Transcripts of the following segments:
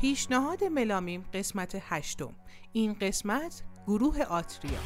پیشنهاد ملامیم قسمت هشتم. این قسمت گروه آتریا.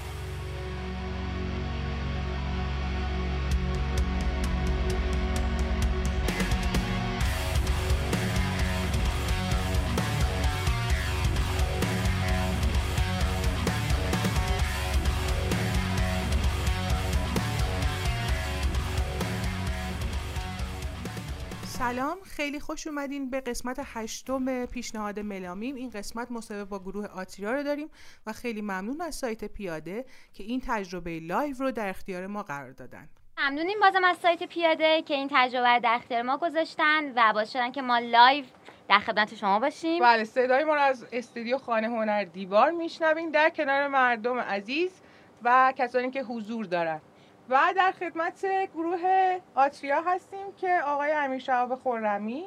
سلام خیلی خوش اومدین به قسمت هشتم پیشنهاد ملامیم. این قسمت مصاحبه با گروه آتریا رو داریم و خیلی ممنون از سایت پیاده که این تجربه live رو در اختیار ما قرار دادن. ممنونیم بازم از سایت پیاده که این تجربه رو در اختیار ما گذاشتن و باعث شدن که ما live در خدمت شما باشیم. بله صدای ما رو از استودیو خانه هنر دیوار میشنویم در کنار مردم عزیز و کسانی که حضور دارن. و در خدمت گروه آتریا هستیم که آقای امیر شهاب خورمی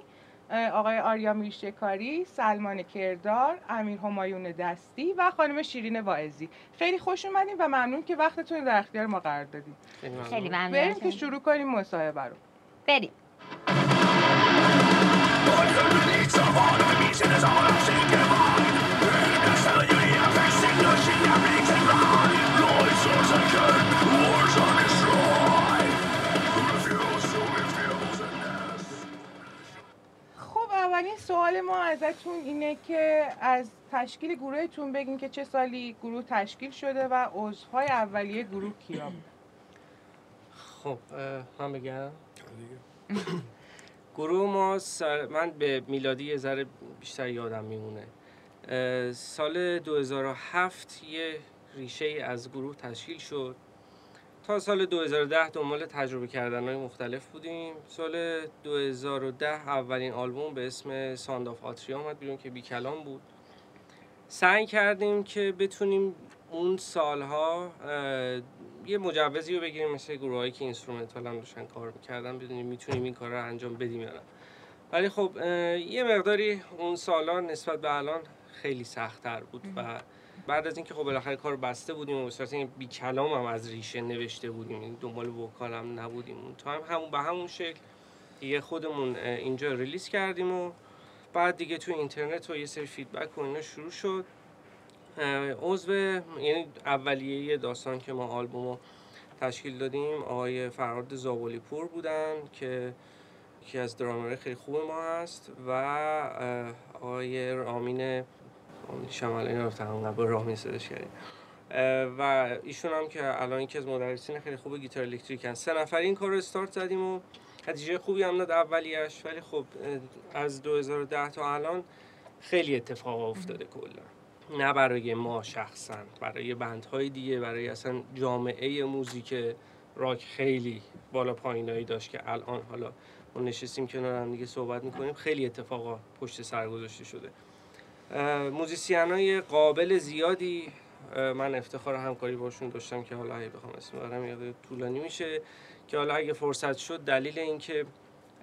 آقای آریا میرشکاری سلمان کردار امیر همایون دستی و خانم شیرین واعظی. خیلی خوش اومدیم و ممنون که وقتتون رو در اختیار ما قرار دادیم خیلی ممنون. بریم که شروع کنیم مصاحبه رو. بریم. اولین سوال ما ازتون اینه که از تشکیل گروهتون بگین که چه سالی گروه تشکیل شده و عضوهای اولیه گروه کیا خب من بگم. گروه ما سال- من به میلادی یه ذره بیشتر یادم میمونه. سال 2007 یه ریشه ای از گروه تشکیل شد. تا سال 2010 دنبال تجربه کردن های مختلف بودیم. سال 2010 اولین آلبوم به اسم Sound of Atria آمد بیرون که بی کلام بود. سعی کردیم که بتونیم اون سالها یه مجوزی رو بگیریم مثل گروهایی که instrumental هم داشتن کار می‌کردن ببینیم می‌تونیم این کار رو انجام بدیم یا نه. ولی خب یه مقداری اون سالا نسبت به الان خیلی سختتر بود و بعد از اینکه خب بالاخره کار بسته بودیم و صورت این بی کلام هم از ریشه نوشته بودیم این دنبال vocal هم نبودیم اون time همون به همون شکل دیگه خودمون اینجا release کردیم و بعد دیگه تو اینترنت و یه سری فیدبک و اینا شروع شد. عضو یعنی اولیه داستان که ما آلبوم رو تشکیل دادیم آقای فرهاد زابلی پور بودن که یکی از درامرهای خیلی خوب ما هست و آقای رامین رامین شمالی نرفتم با رامین صداش کردیم. اه، و ایشون هم که الان یکی از مدرسین خیلی خوب گیتار الکتریکن سه نفر این کار رو استارت زدیم و نتیجه خوبی هم داد اولیش. ولی خب از 2010 تا الان خیلی اتفاق افتاده کلا. نه برای ما شخصا برای بندهای دیگه برای اصلا جامعه موزیک راک خیلی بالا پایینایی داشت که الان حالا ما نشستیم کنار هم دیگه صحبت می‌کنیم. خیلی اتفاقا پشت سر گذاشته شده. موزیسین های قابل زیادی من افتخار همکاری باشون داشتم که حالا اگه بخوام اسم ببرم یاد طولانی میشه که حالا اگه فرصت شد دلیل اینکه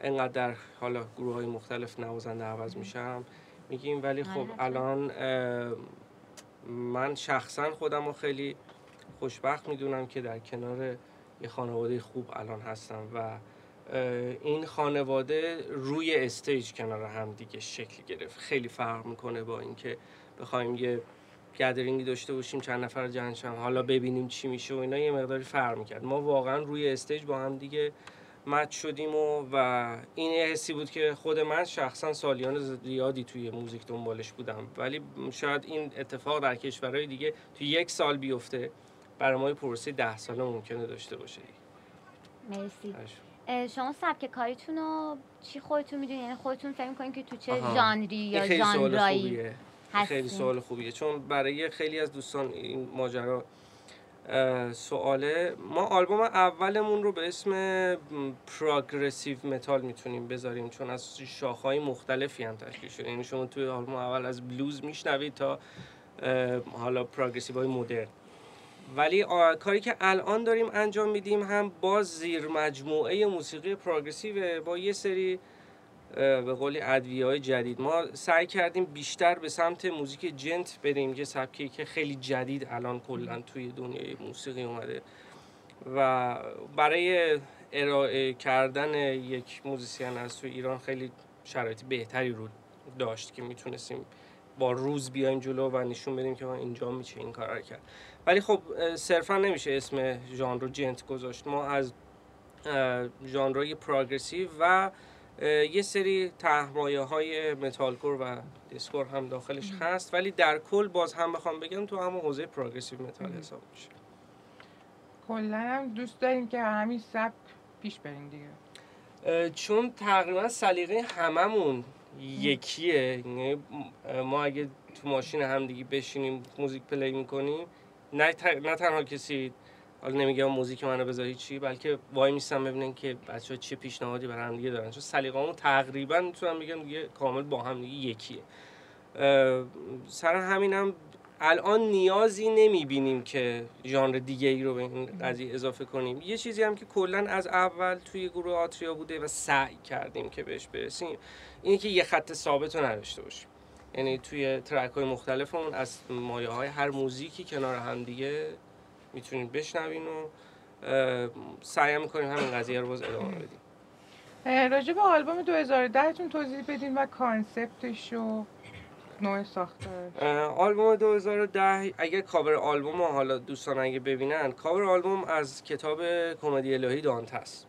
انقدر در حالا گروه های مختلف نوازنده عوض میشم میگیم. ولی خب الان من شخصا خودم رو خیلی خوشبخت می‌دونم که در کنار یه خانواده خوب الان هستم و این خانواده روی stage کنار هم دیگه شکل گرفت. خیلی فرق می‌کنه با اینکه بخوایم یه gathering ی داشته باشیم چند نفر جمع شم حالا ببینیم چی میشه و اینا یه مقداری فرق می‌کرد. ما واقعا روی stage با هم دیگه مچ شدیم و, و این یه حسی بود که خود من شخصا سالیان زیادی توی موزیک دنبالش بودم. ولی شاید این اتفاق در کشورهای دیگه توی یک سال بیفته برای ما پروسه ده ساله ممکنه داشته باشه. مرسی. شما سبک کاریتون رو چی خودتون می‌دونید یعنی خودتون فکر می‌کنین که تو چه. ژانری یا ژانرایی خیلی؟ سوال خوبیه. چون برای خیلی از دوستان این ماجرا سواله. ما آلبوم اولمون رو به اسم progressive metal می‌تونیم بذاریم چون از شاخهای مختلفی هم تشکیل شده. یعنی شما توی آلبوم اول از بلوز میشنوید تا حالا progressive های مدرن. ولی کاری که الان داریم انجام میدیم هم باز زیر مجموعه موسیقی progressive با یه سری به قولی ادویه های جدید. ما سعی کردیم بیشتر به سمت موزیک djent بریم یه سبکی که خیلی جدید الان کلا توی دنیای موسیقی اومده. و برای ارائه کردن یک musician از توی ایران خیلی شرایط بهتری رو داشت که می‌تونستیم با روز بیایم جلو و نشون بدیم که ما اینجا میشه این کار کرد. ولی خب صرفا نمیشه اسم ژانر رو djent گذاشت. ما از ژانرهای progressive و یه سری تهمایه های metalcore و deathcore هم داخلش هست. ولی در کل باز هم بخوام بگم تو همون حوزه progressive metal حساب میشه. کلا هم دوست داریم که همین سبک پیش بریم دیگه. چون تقریبا سلیقه هممون یکیه. یعنی ما اگه تو ماشین همدیگه بشینیم موزیک پلی می‌کنیم نه, نه تنها کسی حالا نمیگم موزیک منو بذاری چی بلکه وای میستم ببینن که بچه ها چه پیشنهادی برای هم دیگه دارن. چون سلیقه‌مون تقریبا می‌تونم بگم دیگه کامل با هم دیگه یکیه. سر همینم الان نیازی نمی‌بینیم که ژانر دیگه ای رو به این قضیه اضافه کنیم. یه چیزی هم که کلا از اول توی گروه آتریا بوده و سعی کردیم که بهش برسیم اینه که یه خط ثابت رو نداشته باشیم. یعنی توی ترک های مختلفمون از مایه های هر موزیکی کنار هم دیگه می‌تونید بشنوین و سعی می‌کنیم همین قضیه رو باز ادامه بدیم. راجع به آلبوم 2010 تون توضیح بدین و کانسپتش و نوع ساختارش آلبوم 2010 اگه کاور آلبوم حالا دوستان اگه ببینن کاور آلبوم از کتاب کمدی الهی دانت است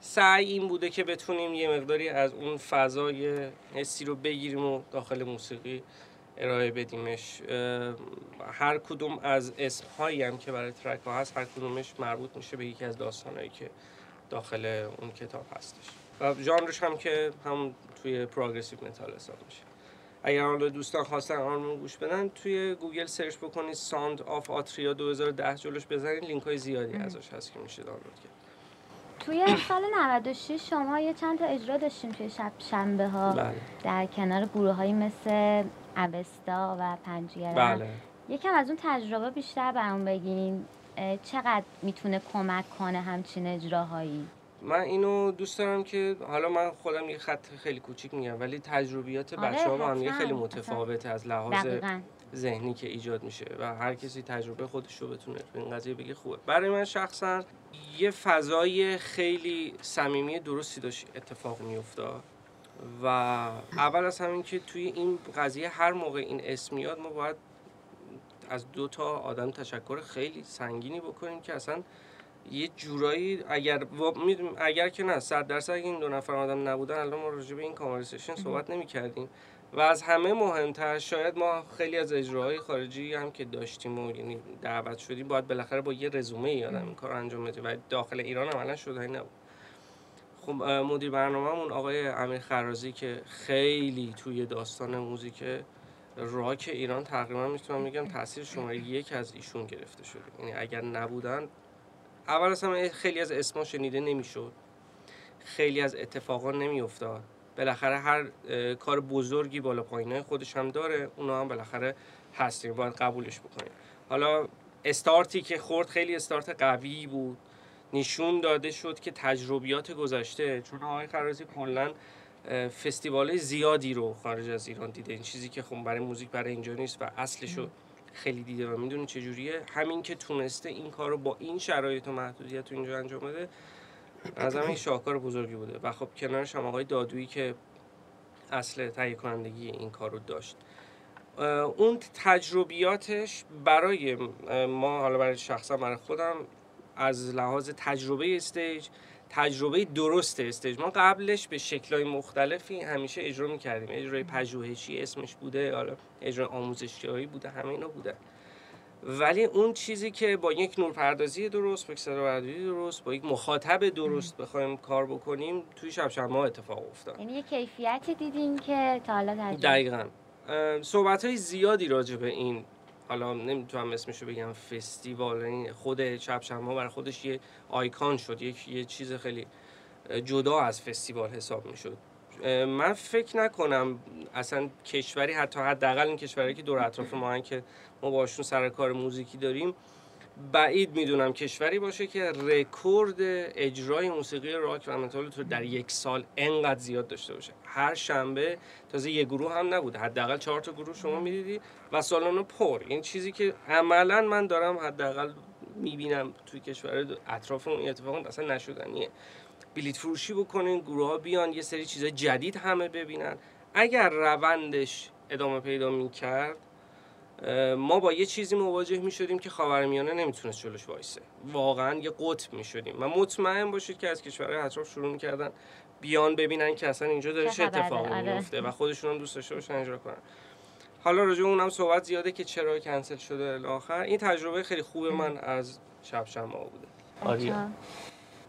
سعی این بوده که بتونیم یه مقداری از اون فضای حسی رو بگیریم و داخل موسیقی ارائه بدیمش. هر کدوم از اسم هایی هم که برای ترک ها هست هر کدومش مربوط میشه به یکی از داستانهایی که داخل اون کتاب هستش. و ژانرش هم که هم توی progressive metal حساب میشه. اگر حالا دوستان خواستن آن گوش بدن توی گوگل search بکنید Sound of Atria 2010 جلوش بزنید لینک های زیادی ازش هست که میشه دانلود کرد. توی سال 96 شما یه چند تا اجرا داشتین توی شب شنبه ها بله. در کنار گروه هایی مثل اوستا و پنجیره بله. یکم از اون تجربه بیشتر برام بگین چقدر می‌تونه کمک کنه همچین اجراهایی؟ من اینو دوست دارم که حالا من خودم یه خط خیلی کوچیک میگم ولی تجربیات آره، بچه ها با هم خیلی. متفاوته از لحاظ دقیقا. ذهنی که ایجاد میشه و هر کسی تجربه خودش رو بتونه تو این قضیه بگه خوبه. برای من شخصا یه فضای خیلی صمیمی درستی داشت اتفاق میافتاد و اول از همین که توی این قضیه هر موقع این اسم میاد ما باید از دو تا آدم تشکر خیلی سنگینی بکنیم که اصلا یه جورایی اگر اگر که نه صد درصد این دو نفر آدم نبودن الان ما راجع به این کانورسیشن صحبت نمی کردیم و از همه مهمتر شاید ما خیلی از اجراهای خارجی هم که داشتیم و یعنی دعوت شدیم باید بالاخره با یه رزومه ای آدم این کار انجام بده و داخل ایران عملا شده نبود. خب مدیر برنامه‌مون آقای امیر خرازی که خیلی توی داستان موزیک راک ایران تقریبا می‌تونم بگم تاثیر شماره یک از ایشون گرفته شده یعنی اگر نبودن اول از همه خیلی از اسما شنیده نمی‌شد. خیلی از اتفاقا نمیافتاد. بالاخره هر کار بزرگی بالا پایینه خودش هم داره اونا هم بالاخره هستیم باید قبولش بکنیم. حالا استارتی که خورد خیلی استارت قوی بود. نشون داده شد که تجربیات گذشته چون آقای خرازی کلا فستیوال زیادی رو خارج از ایران دیده. این چیزی که خب برای موزیک برای اینجا نیست و اصلش رو خیلی دیده و می‌دونه چجوریه. همین که تونسته این کار رو با این شرایط و محدودیت تو اینجا انجام بده از همین شاهکار بزرگی بوده. و خب کنارش هم آقای دادویی که اصل تهیه کنندگی این کار رو داشت. اون تجربیاتش برای ما حالا برای شخصا برای خودم از لحاظ تجربه استیج تجربه درست استیج. ما قبلش به شکلهای مختلفی همیشه اجرا می‌کردیم. اجرای پژوهشی اسمش بوده حالا اجرای آموزشیایی بوده همه اینا بوده. ولی اون چیزی که با یک نورپردازی درست با یک درست با یک مخاطب درست بخوایم کار بکنیم توی شب ما اتفاق افتاد. یعنی یه کیفیتی دیدین که تا حالا دقیقا. صحبت های زیادی راجع به این حالا نمی‌تونم اسمشو بگم فستیوال خود شب شما برای خودش یه آیکان شد یک یه چیز خیلی جدا از فستیوال حساب می‌شد. من فکر نکنم اصلا کشوری حتی حداقل این کشوری که دور اطراف ما هن که ما باشون سر کار موزیکی داریم بعید می‌دونم کشوری باشه که رکورد اجرای موسیقی راک و متال تو در یک سال انقدر زیاد داشته باشه. هر شنبه تازه یه گروه هم نبود حداقل چهار تا گروه شما می‌دیدی و سالن پر. این چیزی که عملا من دارم حداقل می‌بینم توی کشور اطراف اون اتفاق اصلا نشدنیه. بلیت فروشی بکنین گروه ها بیان یه سری چیزای جدید همه ببینن. اگر روندش ادامه پیدا می‌کرد ما با یه چیزی مواجه می شدیم که خاورمیانه نمی‌تونست جلوش وایسه. واقعا یه قطب می شدیم و مطمئن باشید که از کشورهای اطراف شروع می‌کردن بیان ببینن که اصلا اینجا داره چه اتفاقی آره. میفته و خودشون هم دوست داشته باشن اجرا کنن. حالا راجع اونم صحبت زیاده که چرا کنسل شده الاخر. این تجربه خیلی خوب من از شب شنبه بوده آریا.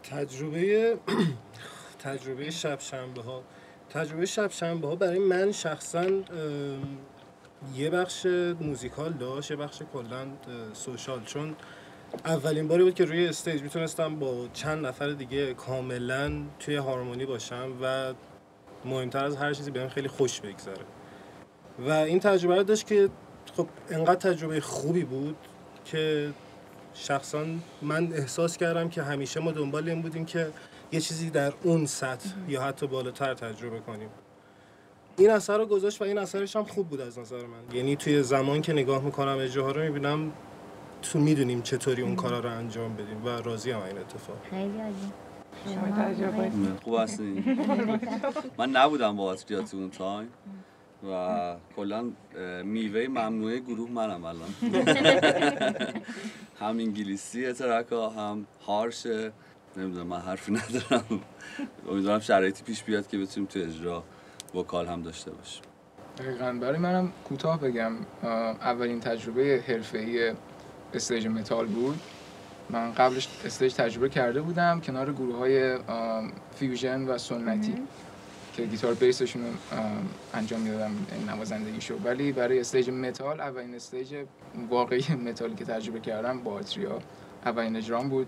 تجربه تجربه شب شنبه ها تجربه شب شنبه ها برای من شخصا یه بخش موزیکال داشت یه بخش کلا social. چون اولین باری بود که روی stage می‌تونستم با چند نفر دیگه کاملا توی هارمونی باشم و مهمتر از هر چیزی بهم خیلی خوش بگذره. و این تجربه داشت که خب انقدر تجربه خوبی بود که شخصا من احساس کردم که همیشه ما دنبال این بودیم که یه چیزی در اون سطح یا حتی بالاتر تجربه کنیم. این اثر رو گذاشت و این اثرش هم خوب بود از نظر من. یعنی توی زمان که نگاه می‌کنم اجراها رو می‌بینم تو می‌دونیم چطوری اون کارا رو انجام بدیم و راضی هم این اتفاق. خیلی عالی. شما تجربه خوب هستین. من نبودم با تو اون تایم. و کلا میوه ممنوعه گروه منم الان. هم انگلیسی ترک ها هم هارش. نمی‌دونم من حرفی ندارم. امیدوارم شرایطی پیش بیاد که بتونیم تو اجرا وکال هم داشته باشیم. دقیقا. برای منم کوتاه بگم اولین تجربه حرفه‌ای stage metal بود. من قبلش stage تجربه کرده بودم کنار گروه های fusion و سنتی. که گیتار بیسشون رو انجام می‌دادم نوازندگی شو ولی برای stage metal اولین stage واقعی متالی که تجربه کردم با آتریا اولین اجرام بود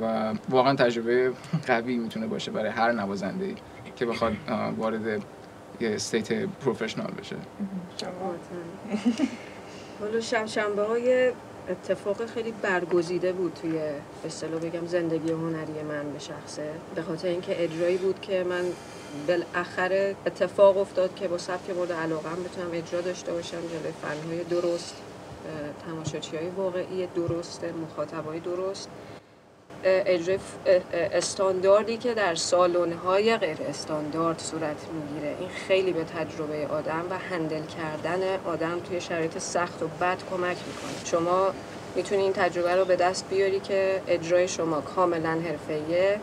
و واقعا تجربه قوی می‌تونه باشه برای هر نوازنده که بخواد وارد یه stage professional بشه. حالا شب شنبه های اتفاق خیلی برگزیده بود توی اصطلاح بگم زندگی هنری من به شخصه. به خاطر اینکه اجرایی بود که من بالاخره اتفاق افتاد که با سبک مورد علاقم بتونم اجرا داشته باشم جلوی فنهای درست تماشاچی های واقعی درست مخاطبای درست. اجرای استانداردی که در سالن های غیر استاندارد صورت می‌گیره. این خیلی به تجربه آدم و هندل کردن آدم توی شرایط سخت و بد کمک می‌کنه. شما می‌تونی این تجربه رو به دست بیاری که اجرای شما کاملا حرفه‌ایه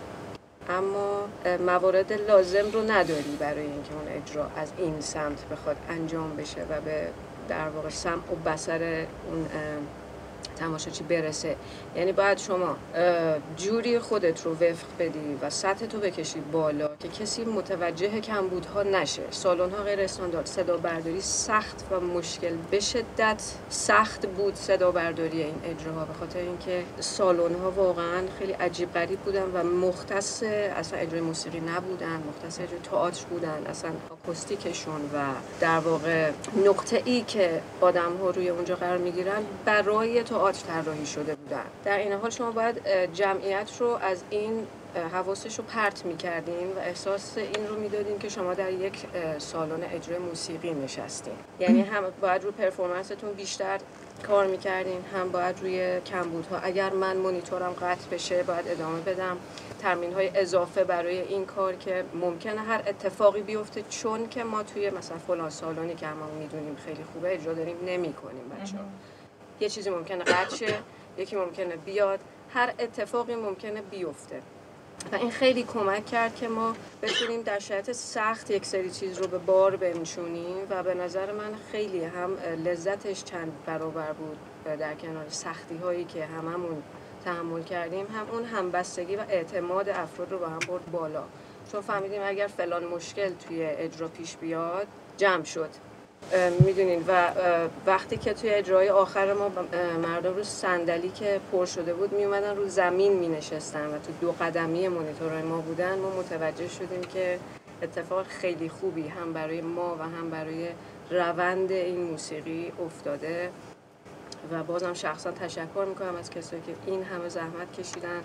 اما موارد لازم رو نداری برای اینکه اون اجرا از این سمت بخواد انجام بشه و به در واقع سمع و بسر اون تماشاچی برسه. یعنی باید شما جوری خودت رو وفق بدی و سطح تو بکشی بالا که کسی متوجه کمبودها نشه. سالن ها غیر استاندارد. صدا برداری سخت و مشکل. به شدت سخت بود صدا برداری این اجراها. به خاطر اینکه سالن ها واقعا خیلی عجیب غریب بودن و مختص اصلا اجرای موسیقی نبودن. مختص اجرای تئاتر بودن. اصلا آکوستیکشون و در واقع نقطه ای که آدم ها روی اونجا قرار می‌گیرن برای تئاتر طراحی شده بودن. در این حال شما باید جمعیت رو از این حواسش رو پرت می‌کردین و احساس این رو می‌دادین که شما در یک سالن اجرای موسیقی نشستین. یعنی هم باید رو پرفورمنستون بیشتر کار می‌کردین هم باید روی کمبودها. اگر من مونیتورم قطع بشه باید ادامه بدم. ترمین های اضافه برای این کار که ممکنه هر اتفاقی بیفته چون که ما توی مثلا فلان سالونی که ما می‌دونیم خیلی خوبه اجرا داریم نمی کنیم بچه. یه چیزی ممکنه قطع شه یکی ممکنه بیاد. هر اتفاقی ممکنه بیفته. و این خیلی کمک کرد که ما بتونیم در شرایط سخت یک سری چیز رو به بار بنشونیم و به نظر من خیلی هم لذتش چند برابر بود در کنار سختی هایی که هممون تحمل کردیم هم اون همبستگی و اعتماد افراد رو با هم برد بالا. چون فهمیدیم اگر فلان مشکل توی اجرا پیش بیاد جمع شد. می‌دونین و وقتی که توی اجرای آخر ما مردم رو صندلی که پر شده بود می اومدن رو زمین می نشستن و تو دو قدمی مونیتورهای ما بودن ما متوجه شدیم که اتفاق خیلی خوبی هم برای ما و هم برای روند این موسیقی افتاده. و بازم شخصا تشکر می‌کنم از کسایی که این همه زحمت کشیدن.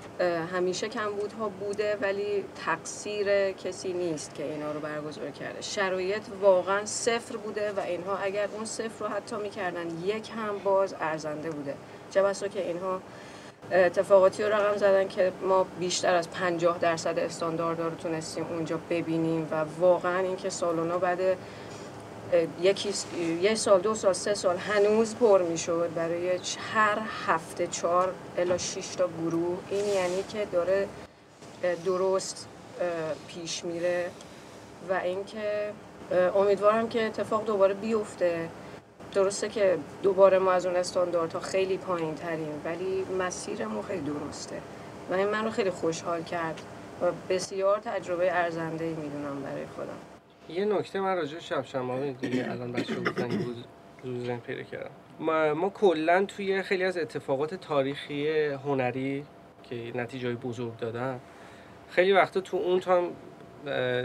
همیشه کمبودها بوده ولی تقصیر کسی نیست که اینا رو برگزار کرده. شرایط واقعا صفر بوده و اینها اگر اون صفر رو حتی می‌کردن یک هم باز ارزنده بوده. چه بسا که اینها اتفاقاتی رو رقم زدن که ما بیشتر از 50 درصد استاندارد رو تونستیم اونجا ببینیم و واقعا اینکه سالونا بعد یکی یه سال دو سال سه سال هنوز پر می‌شد برای هر هفته چهار الا شش تا گروه. این یعنی که داره درست پیش میره و اینکه امیدوارم که اتفاق دوباره بیفته. درسته که دوباره ما از اون استانداردها خیلی پایین تریم ولی مسیرمون خیلی درسته. و این من رو خیلی خوشحال کرد و بسیار تجربه ارزنده ای می‌دونم برای خودم. یه نکته من راجع شب شما دیگه الان بچه بود روز پیدا کردم. ما, ما کلا توی خیلی از اتفاقات تاریخی هنری که نتیجه بزرگ دادن خیلی وقتا تو اون تا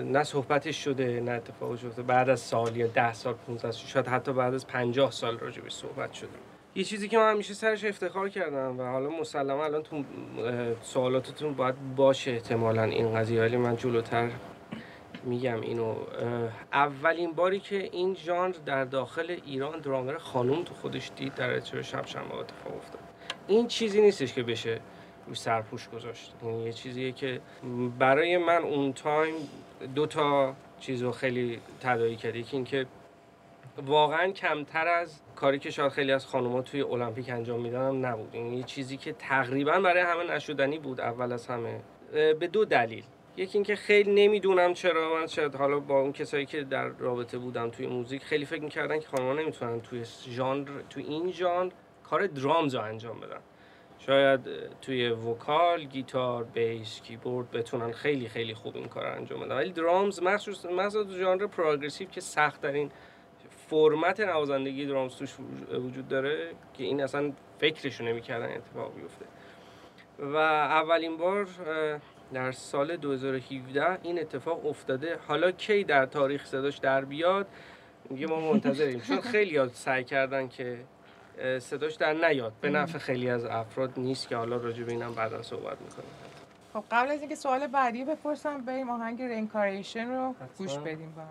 نه صحبتش شده نه اتفاق شده بعد از سال یا ده سال 15 شاید حتی بعد از 50 سال راجع به صحبت شده. یه چیزی که من همیشه سرش افتخار کردم و حالا مسلما الان تو سوالاتتون باید باشه احتمالا این قضیه ولی من جلوتر میگم اینو اولین باری که این ژانر در داخل ایران درامر خانوم تو خودش دید در اجرای شب شنبه اتفاق افتاد. این چیزی نیستش که بشه روی سرپوش گذاشت. یعنی یه چیزیه که برای من اون time دو تا چیز خیلی تداعی کرد. یکی اینکه واقعا کمتر از کاری که شاید خیلی از خانوما توی المپیک انجام میدن هم نبود. این یعنی یه چیزی که تقریبا برای همه نشدنی بود اول از همه به دو دلیل. یکی اینکه خیلی نمی‌دونم چرا من شاید حالا با اون کسایی که در رابطه بودم توی موزیک خیلی فکر می‌کردن که خانم‌ها نمی‌تونن توی ژانر تو این ژانر کار drums رو انجام بدن. شاید توی vocal، گیتار، بیس، کیبورد بتونن خیلی خیلی خوب این کار انجام بدن. ولی drums مخصوص مثلا ژانر progressive که سخت ترین فرمت نوازندگی drums توش وجود داره که این اصلا فکرشو نمی‌کردن اتفاق بیفته. و اولین بار در سال 2017 این اتفاق افتاده. حالا کی در تاریخ صداش در بیاد؟ میگه ما منتظریم. چون خیلی سعی کردن که صداش در نیاد. به نفع خیلی از افراد نیست که حالا راجع به اینم بعدا صحبت می‌کنیم. خب قبل از اینکه سوال بعدی بپرسم بریم آهنگ رینکاریشن رو گوش بدیم با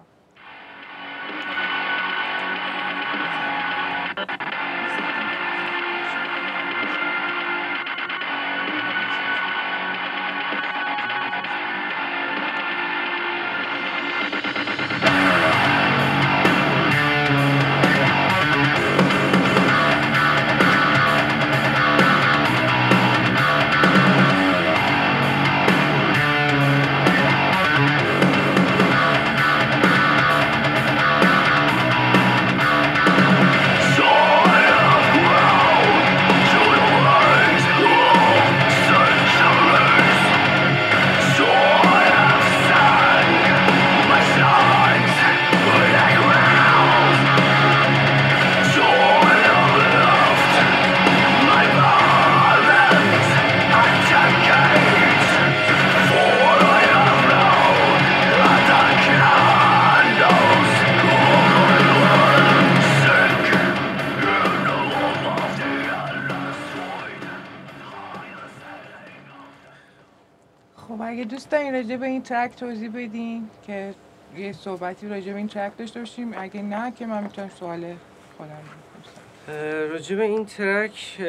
ترک توضیح بدین که یه صحبتی راجع به این ترک داشته باشیم. اگه نه که من می‌تونم سوال خودم بپرسم. راجع به این ترک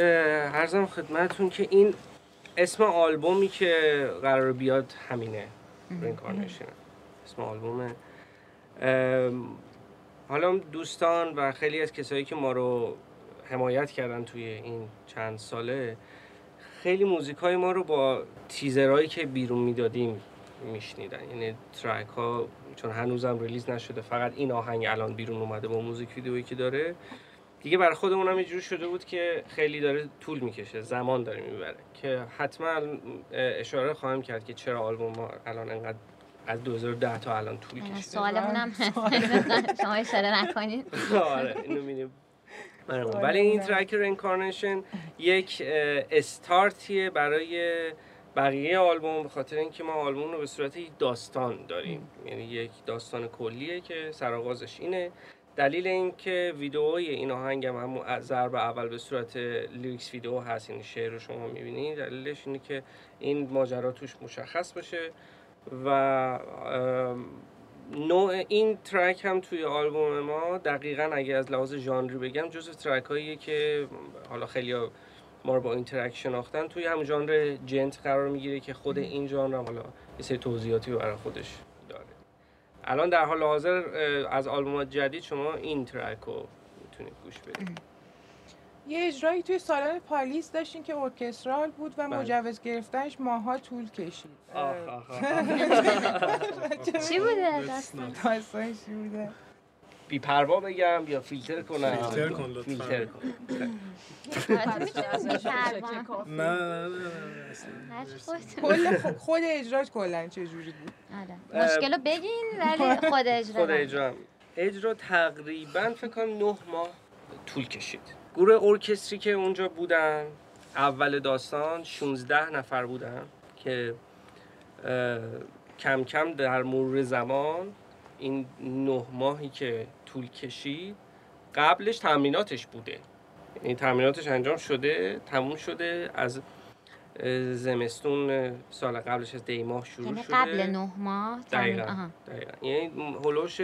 عرضم خدمتتون که این اسم آلبومی که قرار بیاد همینه. Reincarnation اسم آلبومه حالا دوستان و خیلی از کسایی که ما رو حمایت کردن توی این چند ساله خیلی موزیک های ما رو با تیزرهایی که بیرون می‌دادیم میشنیدن. یعنی ترک ها چون هنوزم ریلیز نشده فقط این آهنگ الان بیرون اومده با موزیک ویدیویی که داره. دیگه برای خودمون هم اینجوری شده بود که خیلی داره طول می‌کشه زمان داره می‌بره. که حتما اشاره خواهم کرد که چرا آلبوم ما الان انقدر از 2010 تا الان طول کشیده. سوالمون هم شما اشاره نکنید. آره اینو میدیم ولی این ترک Reincarnation یک استارتیه برای بقیه آلبوم به خاطر اینکه ما آلبوم رو به صورت یک داستان داریم. یعنی یک داستان کلیه که سرآغازش اینه. دلیل اینکه ویدئوی این آهنگ هم همون ضرب اول به صورت lyrics video هست این شعر رو شما می‌بینید. دلیلش اینه که این ماجرا توش مشخص باشه و نوع این ترک هم توی آلبوم ما دقیقا اگه از لحاظ ژانری بگم جز ترک هاییه که حالا خیلی ما رو با این ترک شناختن توی هم ژانر جنت قرار می‌گیره که خود این ژانر حالا یه سری توضیحاتی برای خودش داره. الان در حال حاضر از آلبوم جدید شما این ترک رو می‌تونید گوش بدید. یه اجرایی توی سالن پالیس داشتین که ارکسترال بود و بله. مجوز گرفتنش ماها طول کشید. آه، آه، آه. چی بوده؟ داستان داستانش چی بوده؟ بیپروا بگم یا فیلتر کنم فیلتر کن لطفاً. فیلتر کن پروا. نه. کل خود اجراش کلا چه جوری بود آره. مشکل رو بگین ولی خود اجرا خود. اجرا. اجرا تقریبا فکر کنم نه ماه طول کشید گروه ارکستری که اونجا بودن اول داستان 16 نفر بودن که کم کم در مرور زمان این نه ماهی که طول کشید قبلش تمریناتش بوده. یعنی تمریناتش انجام شده تموم شده از زمستون سال قبلش از دی ماه شروع یعنی شده. قبل نه ماه دقیقا آها. دقیقا. یعنی هلوش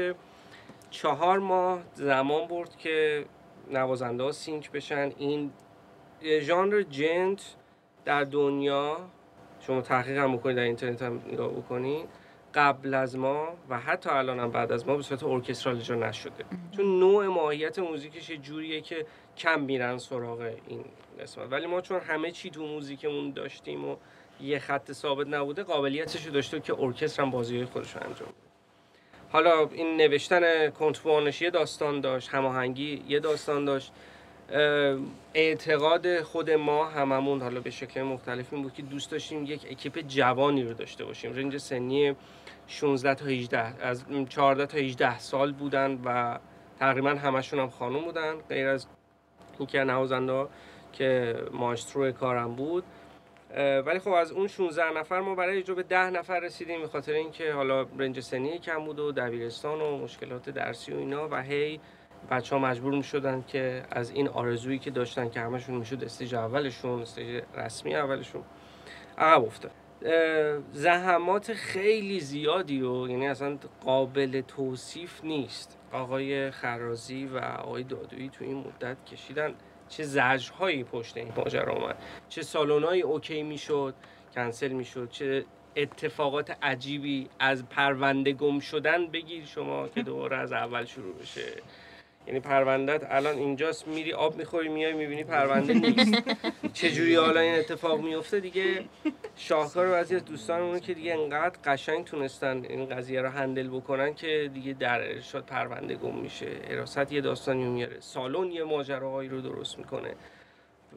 چهار ماه زمان برد که نوازنده ها سینک بشن. این ژانر جنت در دنیا شما تحقیق هم بکنید در اینترنت هم نگاه بکنید. قبل از ما و حتی الان هم بعد از ما به صورت ارکسترال اجرا نشده. چون نوع ماهیت موزیکش یه جوریه که کم میرن سراغ این قسمت. ولی ما چون همه چی تو موزیکمون داشتیم و یه خط ثابت نبوده قابلیتش رو داشته که ارکستر هم بازی خودش رو انجام حالا این نوشتن کنتوانش یه داستان داشت هماهنگی یه داستان داشت. اعتقاد خود ما هممون حالا به شکل مختلف این بود که دوست داشتیم یک اکیپ جوانی رو داشته باشیم. رنج سنی 16 تا 18 از 14 تا 18 سال بودن و تقریبا همشون هم خانم بودن. غیر از اینکه نوازنده که ماسترو کارم بود. ولی خب از اون 16 نفر ما برای اجرا به 10 نفر رسیدیم به خاطر اینکه حالا رنج سنی کم بود و دبیرستان و مشکلات درسی و اینا و هی بچه ها مجبور می شدن که از این آرزویی که داشتن که همشون می‌شد stage اولشون stage رسمی اولشون عقب افتاد. زحمات خیلی زیادی و یعنی اصلا قابل توصیف نیست. آقای خرازی و آقای دادویی تو این مدت کشیدن چه زجرهایی پشت این ماجرا اومد. چه سالونایی OK می‌شد کنسل می‌شد چه اتفاقات عجیبی از پرونده گم شدن بگیر شما که دوباره از اول شروع بشه. یعنی پروندت الان اینجاست میری آب می‌خوری میای می‌بینی پرونده نیست. چجوری حالا این اتفاق میفته دیگه شاهکار بعضی از دوستانمون که دیگه انقدر قشنگ تونستن این قضیه رو هندل بکنن که دیگه در ارشاد پرونده گم میشه. حراست یه داستانی میاره. سالن یه ماجراهایی رو درست می‌کنه.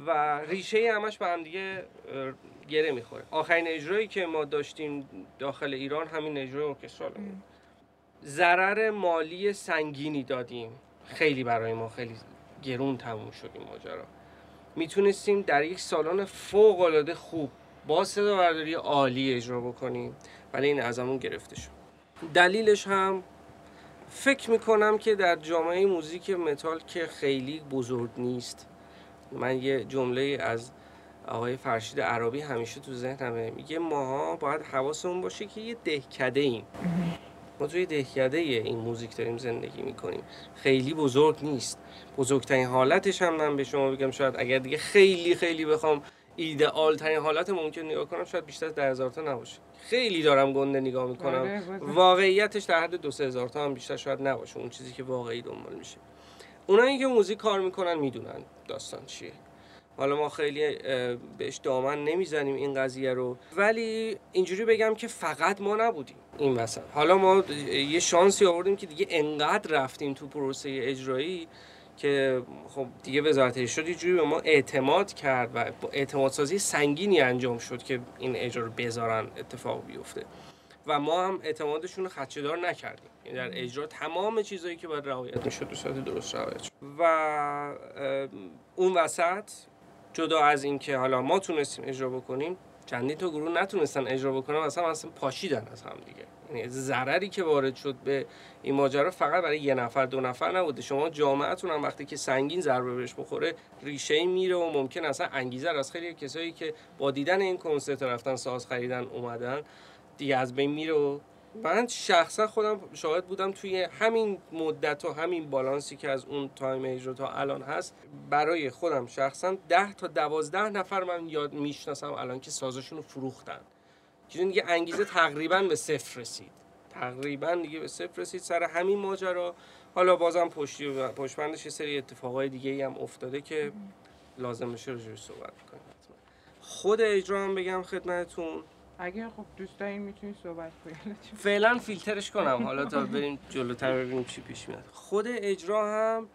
و ریشه همش به هم دیگه گره می‌خوره. آخرین اجرایی که ما داشتیم داخل ایران همین اجرای ارکسترال ضرر مالی سنگینی دادیم. خیلی برای ما خیلی گرون تموم شد این ماجرا. می‌تونستیم در یک سالن فوق العاده خوب با صدا برداری عالی اجرا بکنیم. ولی این ازمون گرفته شد. دلیلش هم فکر می‌کنم که در جامعه موزیک متال که خیلی بزرگ نیست. من یه جمله از آقای فرشید عربی همیشه تو ذهنمه. میگه ماها باید حواسمون باشه که یه دهکده ایم. ما توی دهکده این موزیک داریم زندگی می‌کنیم. خیلی بزرگ نیست. بزرگترین حالتش هم من به شما بگم شاید اگر دیگه خیلی خیلی بخوام ایدئال ترین حالت ممکن نگاه کنم شاید بیشتر از 10000 تا نباشه. خیلی دارم گنده نگاه می‌کنم. آره،. واقعیتش در حد دو سه هزار تا هم بیشتر شاید نباشه. اون چیزی که واقعی دنبال میشه. اونایی که موزیک کار می‌کنن می‌دونن داستان چیه. حالا ما خیلی بهش دامن نمی‌زنیم این قضیه رو. ولی اینجوری بگم که فقط ما نبودیم. این وسط. حالا ما یه شانسی آوردیم که دیگه انقدر رفتیم تو پروسه اجرایی که خب دیگه وزارت ارشاد یه جوری به ما اعتماد کرد و اعتماد سازی سنگینی انجام شد که این اجرا رو بذارن اتفاق بیفته. و ما هم اعتمادشون رو خدشه‌دار نکردیم. یعنی در اجرا تمام چیزایی که باید رعایت می‌شد به صورت درست رعایت شد. و اون وسط جدا از اینکه حالا ما تونستیم اجرا بکنیم چندین تا گروه نتونستن اجرا بکنن اصلا اصلا پاشیدن از هم دیگه. یعنی ضرری که وارد شد به این ماجرا فقط برای یه نفر دو نفر نبوده. شما جامعتون هم وقتی که سنگین ضربه بهش بخوره ریشه میره و ممکن اصلا انگیزه از خیلی کسایی که با دیدن این کنسرت رفتن ساز خریدن اومدن دیگه از بین میره و من شخصا خودم شاهد بودم توی همین مدت و همین بالانسی که از اون تایم اجرا تا الان هست برای خودم شخصا ده تا دوازده نفر من یاد می‌شناسم الان که سازشون رو فروختن. که دیگه انگیزه تقریبا به صفر رسید. تقریبا دیگه به صفر رسید سر همین ماجرا. حالا بازم پشتی و پشتبندش یه سری اتفاقای دیگه ای هم افتاده که لازم بشه راجعش صحبت کنیم. خود اجرا هم بگم خدمتتون. اگه خب دوست دارین می‌تونین صحبت کنین فعلا فیلترش کنم. حالا تا بریم جلوتر ببینیم چی پیش میاد. خود اجرا هم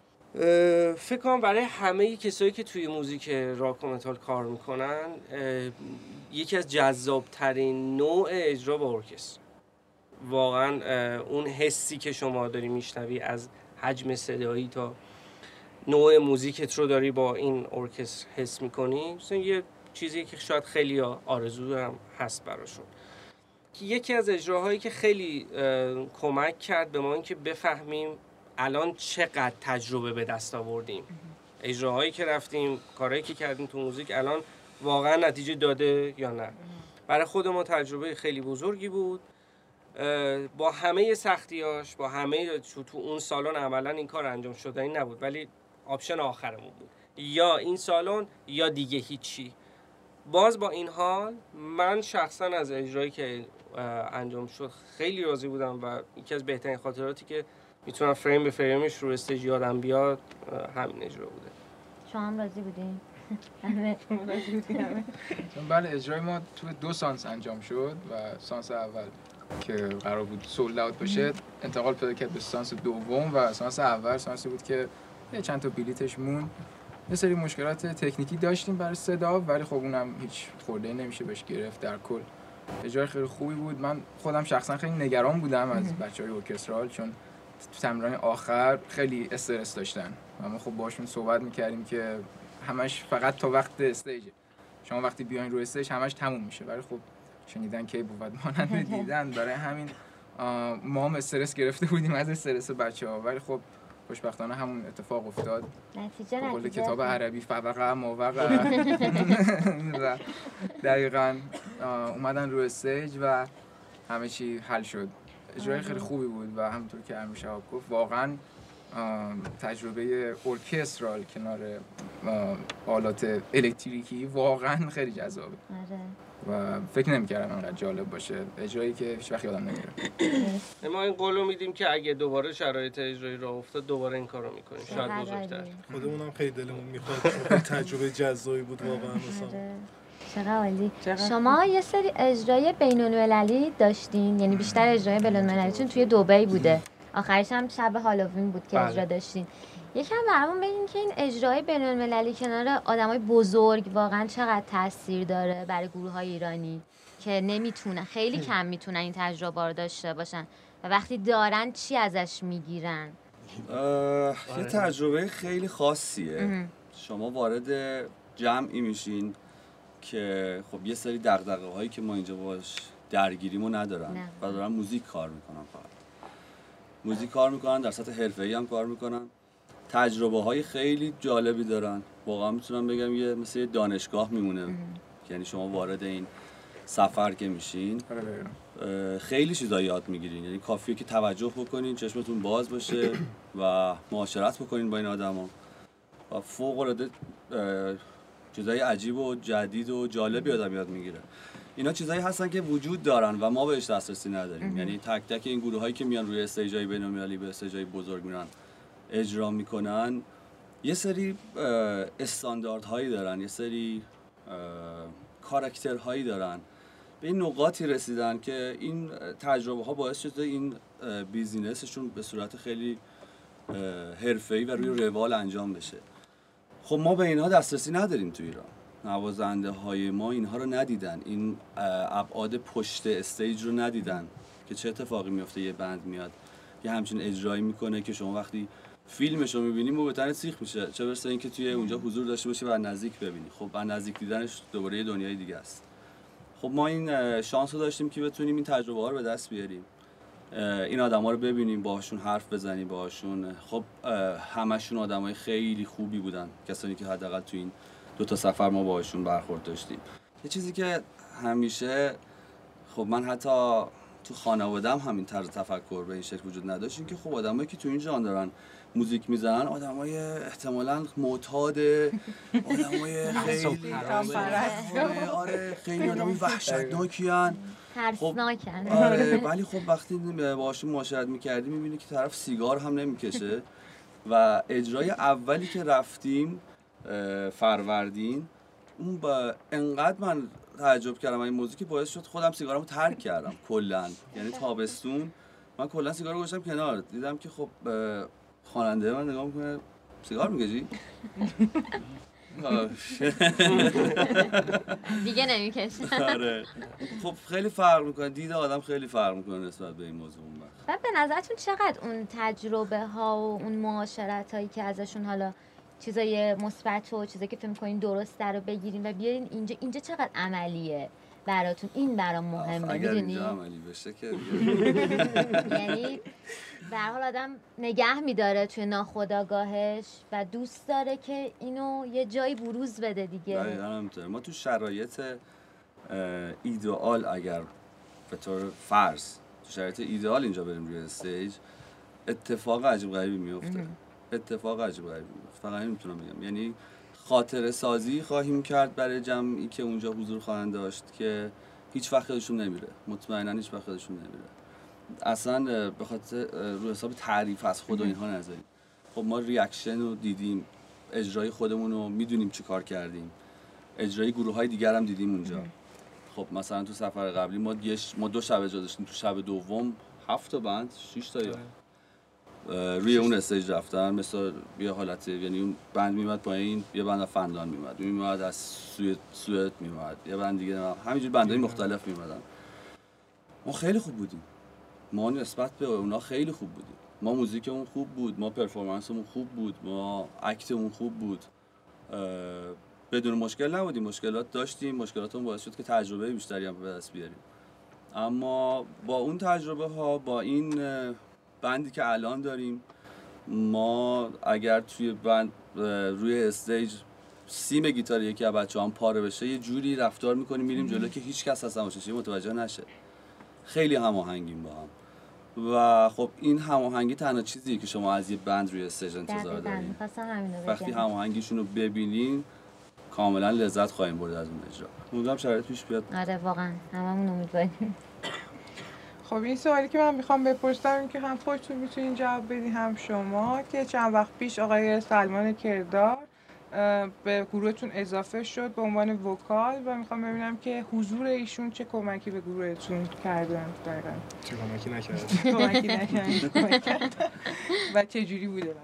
فکر کنم برای همه کسایی که توی موزیک راک و متال کار می‌کنن یکی از جذاب ترین نوع اجرا با ارکستر. واقعا اون حسی که شما داری میشنوی از حجم صدایی تا نوع موزیکت رو داری با این ارکستر حس می‌کنی مثلا یه چیزی که شاید خیلی آرزو دارم. هست براشون. یکی از اجراهایی که خیلی کمک کرد به ما اینکه بفهمیم الان چقدر تجربه به دست آوردیم. اجراهایی که رفتیم کارهایی که کردیم تو موزیک الان واقعا نتیجه داده یا نه؟ برای خود ما تجربه خیلی بزرگی بود. با همه سختیاش با همه تو, تو اون سالن عملا این کار انجام شدنی نبود ولی option آخرمون بود. یا این سالن یا دیگه هیچی. باز با این حال من شخصا از اجرایی که انجام شد خیلی راضی بودم و یکی از بهترین خاطراتی که می‌تونم فریم به فریمش رو stage یادم بیاد همین اجرا بوده. شما هم راضی بودین؟ چون بله اجرای ما تو دو سانس انجام شد و سانس اول که قرار بود sold out بشه انتقال پیدا کرد به سانس دوم و سانس اول سانسی بود که یه چند تا بلیتش مون یه سری مشکلات تکنیکی داشتیم برای صدا ولی خب اونم هیچ خورده نمیشه بهش گرفت در کل. اجرای خیلی خوبی بود. من خودم شخصا خیلی نگران بودم از بچه های ارکسترال چون تو تمرین آخر خیلی استرس داشتن. و ما خب باشون صحبت می‌کردیم که همش فقط تا وقت استیجه. شما وقتی بیاین روی استیج همش تموم میشه. ولی خب شنیدن کی بود مانند دیدن برای همین ما هم استرس گرفته بودیم از استرس بچه ها ولی خب خوشبختانه همون اتفاق افتاد. نتیجه قول نتیجه کتاب عربی فوقع موقع و دقیقا اومدن روی استیج و همه چی حل شد. اجرای خیلی خوبی بود و همونطور که امیر شهاب گفت واقعا تجربه ارکسترال کنار آلات الکتریکی واقعا خیلی جذابه. آره. و فکر نمی‌کردم انقدر جالب باشه. اجرایی که هیچ وقت یادم نمیره. ما این قول رو میدیم که اگه دوباره شرایط اجرایی راه افتاد دوباره این کار رو می‌کنیم. شاید چقدر بزرگتر. خودمون هم خیلی دلمون می‌خواد. تجربه جذابی بود واقعا. آره. چقدر عالی. شما یه سری اجرای بین المللی داشتین یعنی بیشتر اجرای بین المللیتون توی دبی بوده. آخرش هم شب هالووین بود که بله. اجرا داشتین. یکم برامون بگین که این اجرای بین المللی کنار آدمای بزرگ واقعا چقدر تاثیر داره برای گروه های ایرانی که نمی‌تونن خیلی کم می‌تونن این تجربه رو داشته باشن و وقتی دارن چی ازش می‌گیرن؟ یه تجربه خیلی خاصیه. اه. شما وارد جمعی میشین که خب یه سری دقدقه هایی که ما اینجا باش درگیریمو ندارن نه. و دارن موزیک کار می‌کنن فقط. موزیک کار می‌کنن در سطح حرفه‌ای هم کار می‌کنن. تجربه های خیلی جالبی دارن. واقعا می‌تونم بگم یه مثل یه دانشگاه میمونه. یعنی شما وارد این سفر که میشین اه، خیلی چیزا یاد می‌گیرین. یعنی کافیه که توجه بکنین چشمتون باز باشه و معاشرت بکنین با این آدما. و فوق العاده چیزای عجیب و جدید و جالبی آدم یاد می‌گیره. اینا چیزایی هستن که وجود دارن و ما بهش دسترسی نداریم. یعنی تک تک این گروه هایی که میان روی استیجای بین‌المللی به استیجای بزرگ میرن. اجرا می‌کنن یه سری استانداردهایی دارن یه سری کاراکترهایی دارن. به این نقاطی رسیدن که این تجربه ها باعث شده این بیزینسشون به صورت خیلی حرفه‌ای و روی روال انجام بشه. خب ما به اینها دسترسی نداریم تو ایران. نوازنده های ما اینها رو ندیدن. این ابعاد پشت استیج رو ندیدن که چه اتفاقی میفته یه بند میاد یه همچین اجرایی می‌کنه که شما وقتی فیلمش رو می‌بینی مو به تنت سیخ میشه. چه برسه اینکه توی اونجا حضور داشته باشی و نزدیک ببینی. خب از نزدیک دیدنش دوباره دنیای دیگه است. خب ما این شانس رو داشتیم که بتونیم این تجربه ها رو به دست بیاریم. این آدما رو ببینیم باهاشون حرف بزنیم باهاشون. خب همشون آدمای خیلی خوبی بودن. کسانی که حداقل تو این دو تا سفر ما باهاشون برخورد داشتیم. یه چیزی که همیشه خب من حتی تو خانوادم همین طرز تفکر به این شکل وجود نداشت که خب آدمایی که تو این ژانر دارن موزیک می‌زنن آدمای احتمالاً معتاد آدمای خیلی آره، آره خیلی آدمای وحشتناکیان. ترسناکن. آره ولی خب وقتی باهاشون معاشرت می‌کردی می‌بینی که طرف سیگار هم نمی‌کشه و اجرای اولی که رفتیم فروردین اون با انقدر من تعجب کردم این موضوع که باعث شد خودم سیگارمو ترک کردم کلا. یعنی تابستون. من کلا سیگار رو گذاشتم کنار. دیدم که خب خواننده من نگاه می‌کنه سیگار می‌کشی دیگه نمی‌کشن آره. خب خیلی فرق می‌کنه. دید آدم خیلی فرق می‌کنه نسبت به این موضوع اون و به نظرتون چقدر اون تجربه ها و اون معاشرت هایی که ازشون حالا چیزای مثبت و چیزایی که فکر می‌کنین درسته رو بگیرین و بیارین اینجا اینجا چقدر عملیه؟ براتون. این برام مهمه می‌دونی؟ عملی بشه که یعنی به هر حال آدم نگه میداره توی ناخودآگاهش و دوست داره که اینو یه جایی بروز بده دیگه. ما تو شرایط ایدئال اگر به طور فرض تو شرایط ایدئال اینجا بریم روی استیج اتفاق عجیب غریبی میفته اتفاق عجیب غریبی میفته فقط این می‌تونم بگم. یعنی خاطره سازی خواهیم کرد برای جمعی که اونجا حضور خواهند داشت که هیچ وقت یادشون نمیره. مطمئنا هیچ وقت یادشون نمیره. اصلا به خاطر روی حساب تعریف از خود و اینها نذاریم. خب ما ریاکشن رو دیدیم. اجرای خودمون رو می‌دونیم چی کار کردیم. اجرای گروه های دیگر هم دیدیم اونجا. خب مثلا تو سفر قبلی ما ما دو شب اجرا داشتیم. تو شب دوم هفت تا band شش تا یا؟ اه، روی اون stage رفتن مثل یه حالت یعنی اون band میمد پایین یه band فنلاند میمد میمد از سوئد سوئد میمد یه band دیگه همینجور band های مختلف میمدن ما خیلی خوب بودیم. ما نسبت به اونا خیلی خوب بودیم. ما موزیکمون خوب بود ما performance مون خوب بود ما act مون خوب بود. بدون مشکل نبودیم. مشکلات داشتیم. مشکلاتمون باعث شد که تجربه بیشتری هم به دست بیاریم. اما با اون تجربه ها با این band ی که الان داریم ما اگر توی band روی stage سیم گیتار یکی از بچه‌ها هم پاره بشه یه جوری رفتار می‌کنیم میریم جلو که هیچ کس از تماشاچی متوجه نشه. خیلی هماهنگیم با هم. و خب این هماهنگی تنها چیزیه که شما از یه band روی stage انتظار دارین. وقتی هماهنگیشون رو ببینین کاملا لذت خواهیم برد از اون اجرا. امیدوارم شرایط پیش بیاد. آره واقعا. هممون امیدواریم. خب این سوالی که من می‌خوام بپرسم این که هم خودتون می‌تونین جواب بدین هم شما که چند وقت پیش آقای سلمان کردار به گروهتون اضافه شد به عنوان وکال و می‌خوام ببینم که حضور ایشون چه کمکی به گروهتون کردن دقیقا. چه کمکی نکرد کمکی نکردن. و چه جوری بوده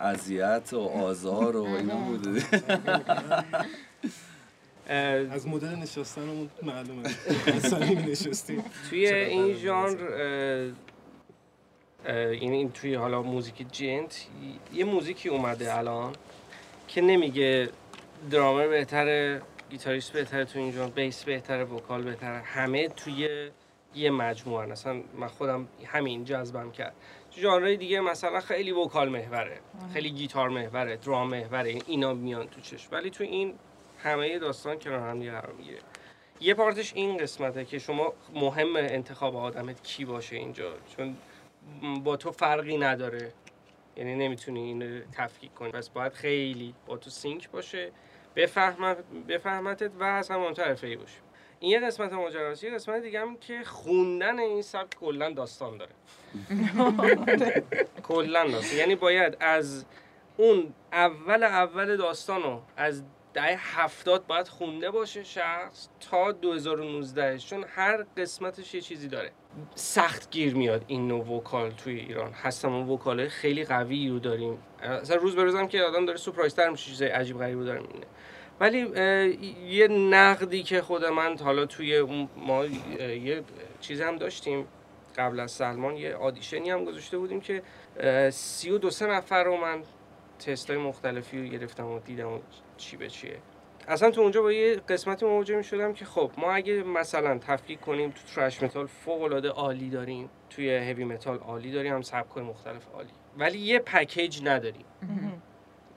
اذیت و آزار و اینا بوده. اه، از مدل نشستنمون معلومه. اصلا نمی نشستیم توی این ژانر اه، اه، این این توی حالا موزیک djent یه موزیکی اومده الان که نمیگه درامر بهتره گیتاریست بهتره تو این ژانر bass بهتره vocal بهتره همه توی یه مجموعه اصلا من خودم همین جذبم کرد. ژانرهای دیگه مثلا خیلی vocal محوره خیلی گیتار محوره درام محوره اینا میان تو چش ولی تو این همه داستان کنار هم قرار می‌گیره. یه پارتش این قسمته که شما مهم انتخاب آدمت کی باشه اینجا چون با تو فرقی نداره. یعنی نمی‌تونی اینو تفکیک کنی. پس باید خیلی با تو سینک باشه بفهمت بفهمتت و از هم حرفه ای باشه. این یه قسمت ماجراست. یه قسمت دیگه هم که خوندن این سبک کلا داستان داره. کلا داستان. یعنی باید از اون اول اول داستان رو از دهه هفتاد باید خونده باشه شخص تا 2019 چون هر قسمتش یه چیزی داره. سخت گیر میاد این نوع وکال توی ایران. هستم اون وکاله خیلی قوی رو داریم. اصلا روز به روزم که آدم داره سورپرایز تر میشه چیزای عجیب غریب رو داره ولی یه نقدی که خود من حالا توی ما یه چیزی هم داشتیم قبل از سلمان یه audition ی هم گذاشته بودیم که سی و دو سه نفر رو من تست های مختلفی رو گرفتم و دیدم و چی به چیه؟ اصلا تو اونجا با یه قسمتی مواجه می شدم که خب ما اگه مثلا تفکیک کنیم تو thrash metal فوق العاده عالی داریم توی heavy metal عالی داریم هم سبک مختلف عالی. ولی یه پکیج نداریم.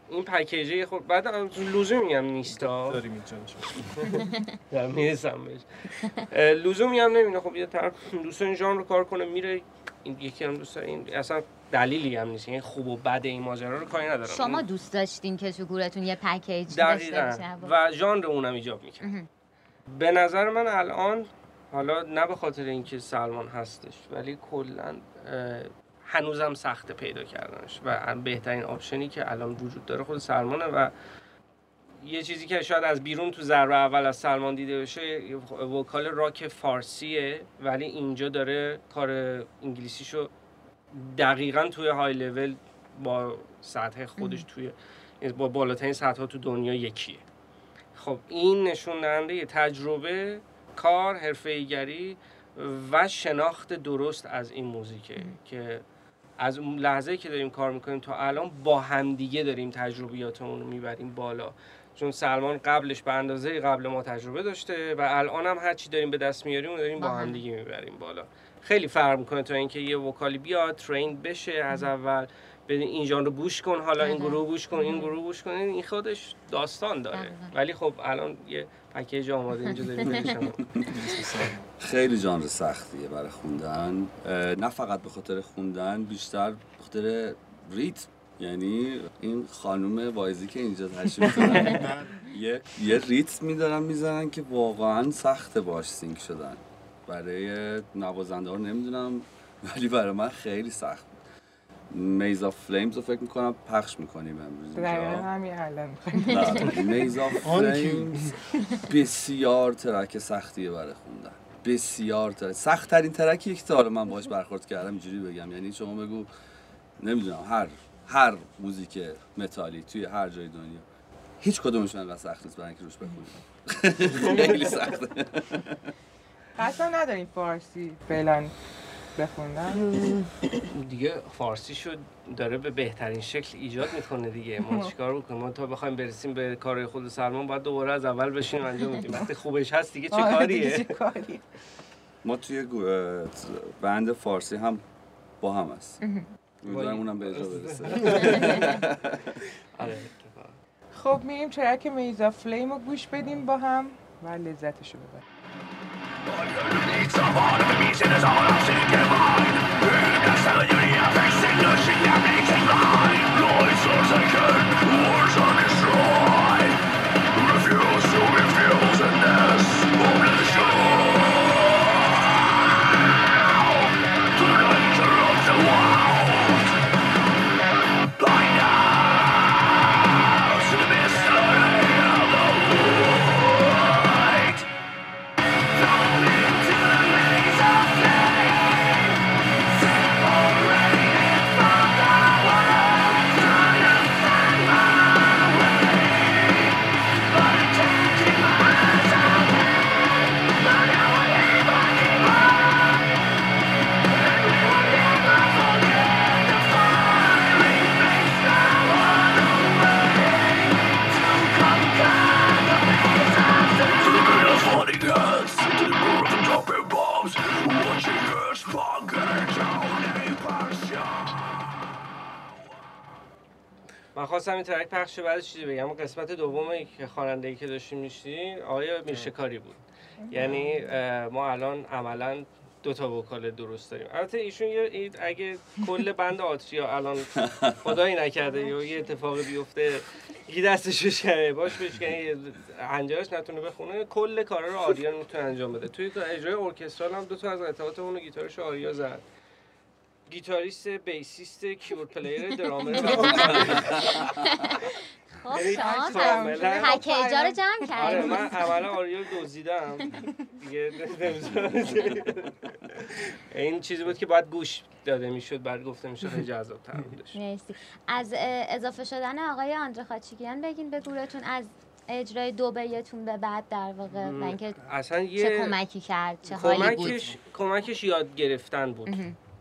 این پکیجه خب بعد لزومی هم نیستا داریم اینجا می‌رسم بهش. لزومی هم نمینه خب یه طرف دوست داره این ژانر رو کار کنه میره این یکی هم دوست این اصلا دلیلی هم نیست. این خوب و بد این ماجرا رو کاری ندارم. شما دوست داشتین که تو گروهتون یه پکیج داشته و ژانر اونم ایجاب می‌کنه به نظر من الان حالا نه به خاطر اینکه سلمان هستش ولی کلا هنوزم سخت پیدا کردنش. و بهترین option ی که الان وجود داره خود سلمانه. و یه چیزی که شاید از بیرون تو ضربه اول از سلمان دیده بشه وکال راک فارسیه ولی اینجا داره کار انگلیسیشو دقیقا توی های لول با سطح خودش توی با بالاترین سطح ها تو دنیا یکیه. خب این نشون دهنده تجربه کار حرفه و شناخت درست از این موزیکه که از اون لحظه که داریم کار می‌کنیم تا الان با همدیگه داریم تجربیاتمون رو می‌بریم بالا. چون سلمان قبلش به اندازه قبل ما تجربه داشته و الان هم هر چی داریم به دست میاریم و داریم با همدیگه می‌بریم بالا. خیلی فرق می‌کنه تا اینکه یه وکالی بیاد ترین بشه از اول بدین این رو گوش کن حالا این گروه گوش کن این گروه گوش کن. این خودش داستان داره. ولی خب الان یه پکیج آماده اینجا داریم. خیلی ژانر سختیه برای خوندن. نه فقط به خاطر خوندن بیشتر به خاطر ریتم. یعنی این خانم وایزی که اینجا تشریف یه یه ریتم میدارن می‌زنن که واقعا سخته باش sync شدن. برای نوازنده ها نمی‌دونم ولی برای من خیلی سخت Maze of Flames رو فکر می‌کنم پخش می‌کنیم امروز اینجا. Maze of Flames بسیار ترک سختیه برای خوندن. بسیار ترک. سخت ترین ترکی که تا من باش برخورد کردم اینجوری بگم. یعنی شما بگو نمی‌دونم هر هر موزیک متالی توی هر جای دنیا هیچ کدومش انقدر سخت نیست برای اینکه روش بخونید خیلی سخته. قصد نداریم فارسی فعلا بخوندن. دیگه فارسی شد داره به بهترین شکل ایجاد می‌کنه دیگه. ما چیکار بکنیم؟ ما تا بخوایم برسیم به کار خود سلمان باید دوباره از اول بشینیم انجام میدیم وقتی خوبش هست دیگه چه آره، کاریه؟ ما توی بند فارسی هم با هم هست. امیدوارم اونم به اجرا برسه. آره، خب میریم ترک میزا فلیم رو گوش بدیم با هم و لذتشو ببریم. Wars on his این ترک پخش بعد چیزی بگم؟ قسمت دوم که خواننده ای که داشتیم میشنیم آقای میرشکاری بود یعنی ما الان عملا دو تا وکال درست داریم. البته ایشون یه اگه کل بند آتریا الان خدایی نکرده یا یه اتفاقی بیفته یکی دستش بشکنه باش بشکنه هنجرش نتونه بخونه کل کارا رو آریان می‌تونه انجام بده. توی اجرای ارکسترال هم دو تا از قطعات اون گیتارش آریا زد. گیتاریست bassist keyboard player drummer خب شما پکیجا رو جمع آره کردیم من اولا آریا رو دزدیدم. دیگه نمی‌ذارم. این چیزی بود که باید گوش داده می‌شد بعد گفته می‌شد خیلی جذاب تر بودش مرسی. از اضافه شدن آقای آندره خاچیکیان بگین به گروهتون از اجرای دو بیتون به بعد در واقع اصلا چه یه کمکی کرد چه حالی بود؟ کمکش کمکش یاد گرفتن بود.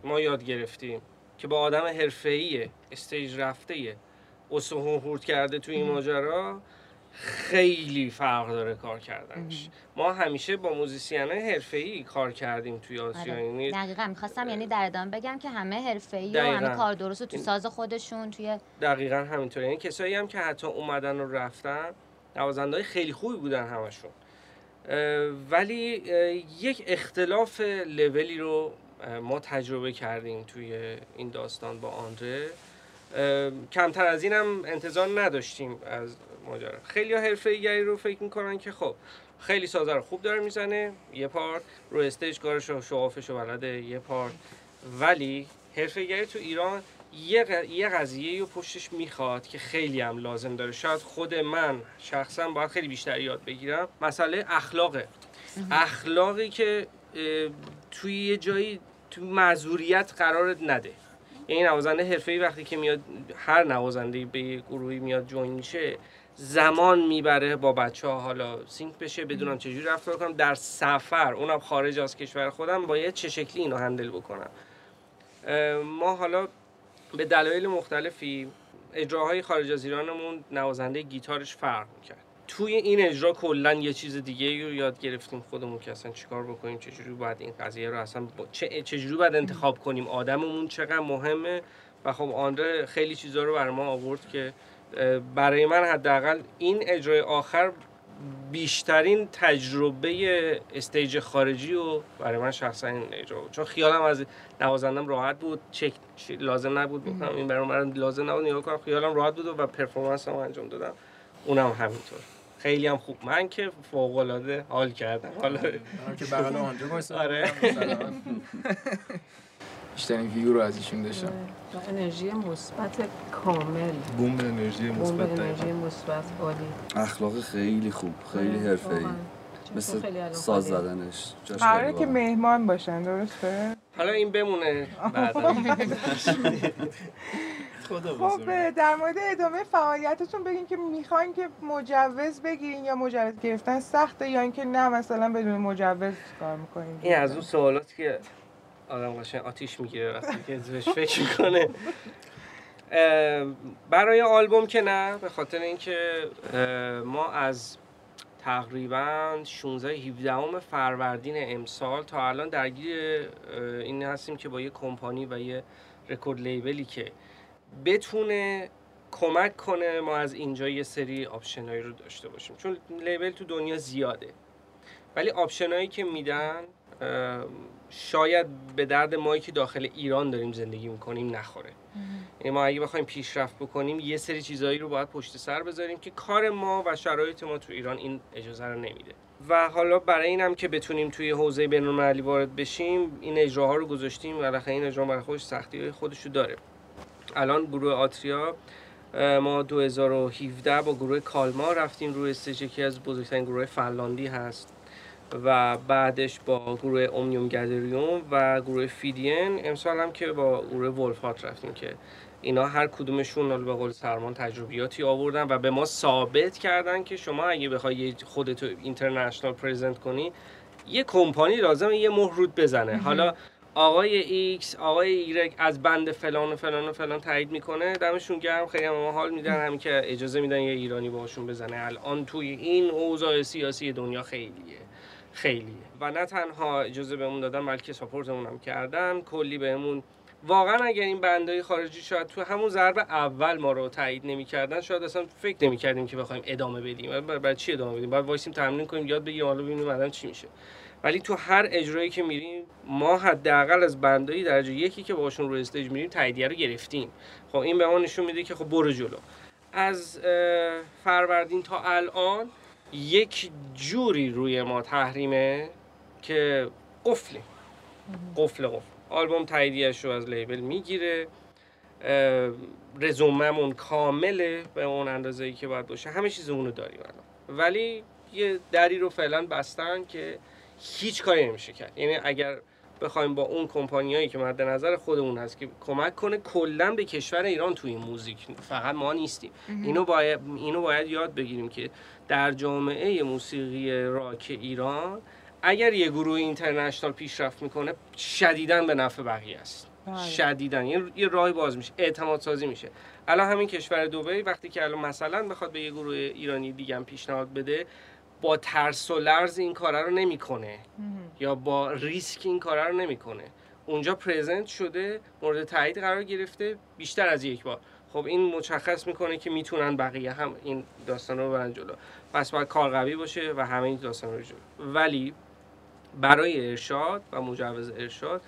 ما یاد گرفتیم که با آدم حرفه‌ای استیج رفته اسمون خورد کرده تو این ماجرا خیلی فرق داره کار کردنش. ما همیشه با musician حرفه‌ای کار کردیم توی آتریا. آره. یعنی دقیقا می‌خواستم یعنی در ادامه بگم که همه حرفه‌ای و. همه کار درست تو ساز خودشون توی دقیقا همینطوره. یعنی کسایی هم که حتی اومدن و رفتن نوازنده خیلی خوبی بودن همشون. ولی یک اختلاف لولی رو ما تجربه کردیم توی این داستان با آندره. کمتر از این هم انتظار نداشتیم از ماجرا. خیلی حرفه گری رو فکر می‌کنن که خب خیلی سازه رو خوب داره می‌زنه یه پارت. رو استیج کارش رو شوافش رو بلده یه پارت. ولی حرفه‌گری تو ایران یه, ق- یه قضیه رو پشتش می‌خواد که خیلی هم لازم داره. شاید خود من شخصا باید خیلی بیشتر یاد بگیرم. مسئله اخلاقه. اخلاقی که توی یه جایی تو معذوریت قرار نده. یعنی نوازنده حرفه‌ای وقتی که میاد هر نوازنده به یه گروهی میاد جوین میشه زمان می‌بره با بچه ها حالا سینک بشه بدونم چجوری رفتار کنم. در سفر اونم خارج از کشور خودم باید چه شکلی اینو هندل بکنم. ما حالا به دلایل مختلفی اجراهای خارج از ایرانمون نوازنده گیتارش فرق می‌کرد. توی این اجرا کلا یه چیز دیگه رو یاد گرفتیم. خودمون که اصلا چیکار بکنیم چجوری باید این قضیه رو اصلا با چه چجوری باید انتخاب کنیم؟ آدممون چقدر مهمه؟ و خب آندره خیلی چیزا رو برای ما آورد که برای من حداقل این اجرای آخر بیشترین تجربه استیج خارجی و برای من شخصا این اجرا بود. چون خیالم از نوازندم راحت بود چک لازم نبود بکنم این برای من لازم نبود نگاه کنم خیالم راحت بود و پرفورمنس هم انجام دادم. اونم همینطور. خیلی هم خوب. من که فوق العاده حال کردم. حالا منم که بغل آنجا وایسادم آره. بیشترین ویو رو از ایشون داشتم. و انرژی مثبت کامل. بوم انرژی مثبت انرژی. مثبت عالی. اخلاق خیلی خوب خیلی آره، حرفه‌ای. مثل ساز. زدنش. جاش قراره که. مهمان باشن درسته؟ حالا این بمونه بعدا. خدا خب. در مورد ادامه فعالیتتون بگین که می‌خواین که مجوز بگیرین یا مجوز گرفتن سخته یا اینکه نه مثلا بدون مجوز کار می‌کنین این از اون سوالات که آدم قشنگ آتیش می‌گیره وقتی که بهش فکر می‌کنه برای آلبوم که نه به خاطر اینکه ما از تقریبا 16 17 فروردین امسال تا الان درگیر این هستیم که با یه کمپانی و یه record label ی که بتونه کمک کنه ما از اینجا یه سری option ایی رو داشته باشیم. چون label تو دنیا زیاده. ولی option ایی که میدن شاید به درد مایی که داخل ایران داریم زندگی می‌کنیم نخوره. یعنی ما اگه بخوایم پیشرفت بکنیم یه سری چیزایی رو باید پشت سر بذاریم که کار ما و شرایط ما تو ایران این اجازه رو نمیده. و حالا برای اینم که بتونیم توی حوزه بین‌المللی وارد بشیم این اجراها رو گذاشتیم و این اجرا برای خودش سختی های خودش رو داره. الان گروه آتریا ما 2017 با گروه Kalmah رفتیم روی استیج یکی از بزرگترین گروه فنلاندی هست. و بعدش با گروه Omnium Gatherum و گروه فیدین. امسال هم که با گروه Wolfheart رفتیم که اینا هر کدومشون به قول سرمان تجربیاتی آوردن و به ما ثابت کردن که شما اگه بخوای خودتو international present کنی یه کمپانی لازمه یه مهر روت بزنه. حالا آقای ایکس آقای ایگرگ از band فلان و فلان و فلان تایید می‌کنه. دمشون گرم خیلی هم حال میدن. همین که اجازه میدن یه ایرانی باشون بزنه. الان توی این اوضاع سیاسی دنیا خیلیه. خیلیه. و نه تنها اجازه بهمون دادن بلکه support مون هم کردن. کلی بهمون. واقعا اگر این band های خارجی شاید تو همون ضرب اول ما رو تایید نمی‌کردن شاید اصلا فکر نمی‌کردیم که بخوایم ادامه بدیم. برای, چی ادامه بدیم؟ باید وایسیم تمرین کنیم یاد بگیریم حالا ببینیم چی میشه. ولی تو هر اجرایی که میریم ما حداقل از بندهای درجه یکی که باشون روی استیج میریم تاییدیه رو گرفتیم. خب این به ما نشون میده که خب برو جلو. از فروردین تا الان یک جوری روی ما تحریمه که قفله. قفل قفل. آلبوم تاییدیش رو از لیبل می‌گیره. رزوممون کامله به اون اندازه که باید باشه. همه چیزمون رو داریم الان. ولی یه دری رو فعلا بستن که هیچ کاری نمیشه کرد. یعنی اگر بخوایم با اون کمپانیایی که مد نظر خودمون هست که کمک کنه کلا به کشور ایران توی این موزیک فقط ما نیستیم. اینو باید اینو باید یاد بگیریم که در جامعه موسیقی راک ایران اگر یه گروه اینترنشنال پیشرفت می‌کنه شدیداً به نفع بقیه است. بله. شدیداً. یه راهی باز میشه اعتماد سازی میشه. الان همین کشور دبی وقتی که الان مثلا بخواد به یه گروه ایرانی دیگه هم پیشنهاد بده با ترس و لرز این کارا رو نمی‌کنه. یا با ریسک این کارا رو نمی‌کنه. اونجا پرزنت شده مورد تایید قرار گرفته بیشتر از یک بار. خب این مشخص می‌کنه که می‌تونن بقیه هم این داستان رو ببرن جلو. پس باید کار قوی باشه و همه این داستان رو جلو. ولی برای ارشاد و مجوز ارشاد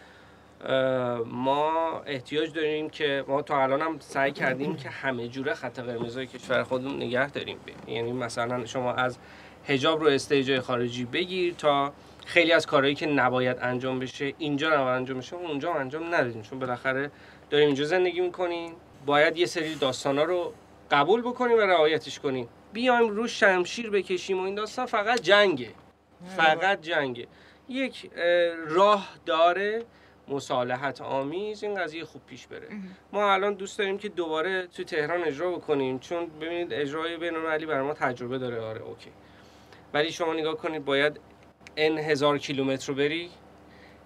ما احتیاج داریم که ما تا الان هم سعی کردیم که همه جوره خط قرمزای کشور خودمون نگه داریم. یعنی مثلا شما از هجاب رو استیج خارجی بگیر تا خیلی از کارهایی که نباید انجام بشه اینجا نباید انجام بشه اونجا انجام ندادیم چون بالاخره داریم اینجا زندگی می‌کنیم. باید یه سری داستانا رو قبول بکنیم و رعایتش کنیم. بیایم رو شمشیر بکشیم و این داستان فقط جنگه. فقط جنگه. یک راه داره. مصالحت آمیز. این قضیه خوب پیش بره. ما الان دوست داریم که دوباره تو تهران اجرا بکنیم. چون ببینید اجرای بین المللی برای ما تجربه داره. آره okay. ولی شما نگاه کنید باید n هزار کیلومتر رو بری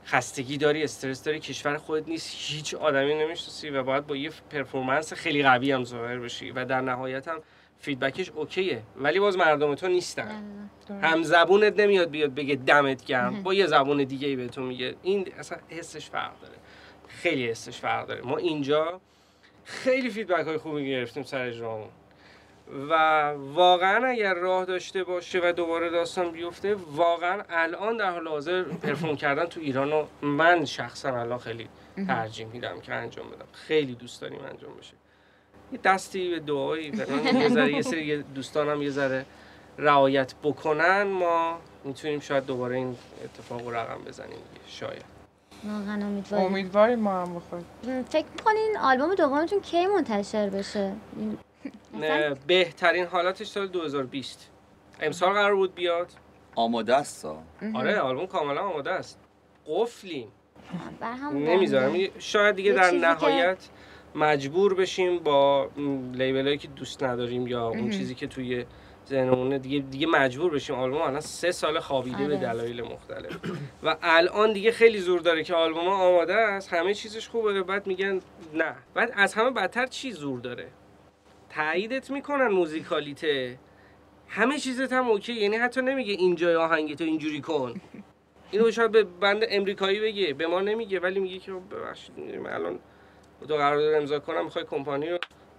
خستگی داری استرس داری کشور خودت نیست هیچ آدمی نمی‌شناسی و باید با یه performance خیلی قوی هم ظاهر بشی و در نهایت هم feedback ش okay ه. ولی باز مردم تو نیستن. هم زبونت نمیاد بیاد بگه دمت گرم. با یه زبون دیگه ای به تو میگه. این اصلا حسش فرق داره. خیلی حسش فرق داره. ما اینجا خیلی فیدبک های خوبی گرفتیم سر اجرامون و واقعا اگر راه داشته باشه و دوباره داستان بیفته واقعا الان در حال حاضر پرفورم کردن تو ایران رو من شخصا الان خیلی ترجیح میدم که انجام بدم. خیلی دوست داریم انجام بشه. یه دستی به دعایی یه ذره یه سری دوستانم یه ذره رعایت بکنن ما می‌تونیم شاید دوباره این اتفاق رو رقم بزنیم شاید. واقعا امیدواریم. امیدواریم ما هم بخوریم فکر می‌کنین آلبوم دومتون کی منتشر بشه؟ بهترین حالتش سال 2020 امسال قرار بود بیاد. آماده است آره آلبوم کاملا آماده است. قفلیم. بر هم نمی‌ذارم. شاید دیگه در نهایت مجبور بشیم با لیبل هایی که دوست نداریم یا اون چیزی که توی ذهنمونه دیگه دیگه مجبور بشیم. آلبوم الان سه سال خوابیده به آره. دلایل مختلف. و الان دیگه خیلی زور داره که آلبوم آماده است. همه چیزش خوبه. بعد میگن نه. بعد از همه بدتر چی زور داره؟ تاییدت می‌کنن موزیکالیته. همه چیزت هم اوکی یعنی حتی نمیگه اینجای آهنگتو اینجوری کن. اینو شاید به بند امریکایی بگه به ما نمیگه ولی میگه که ببخشید من الان دو قرارداد امضا کنم می‌خوای کمپانی رو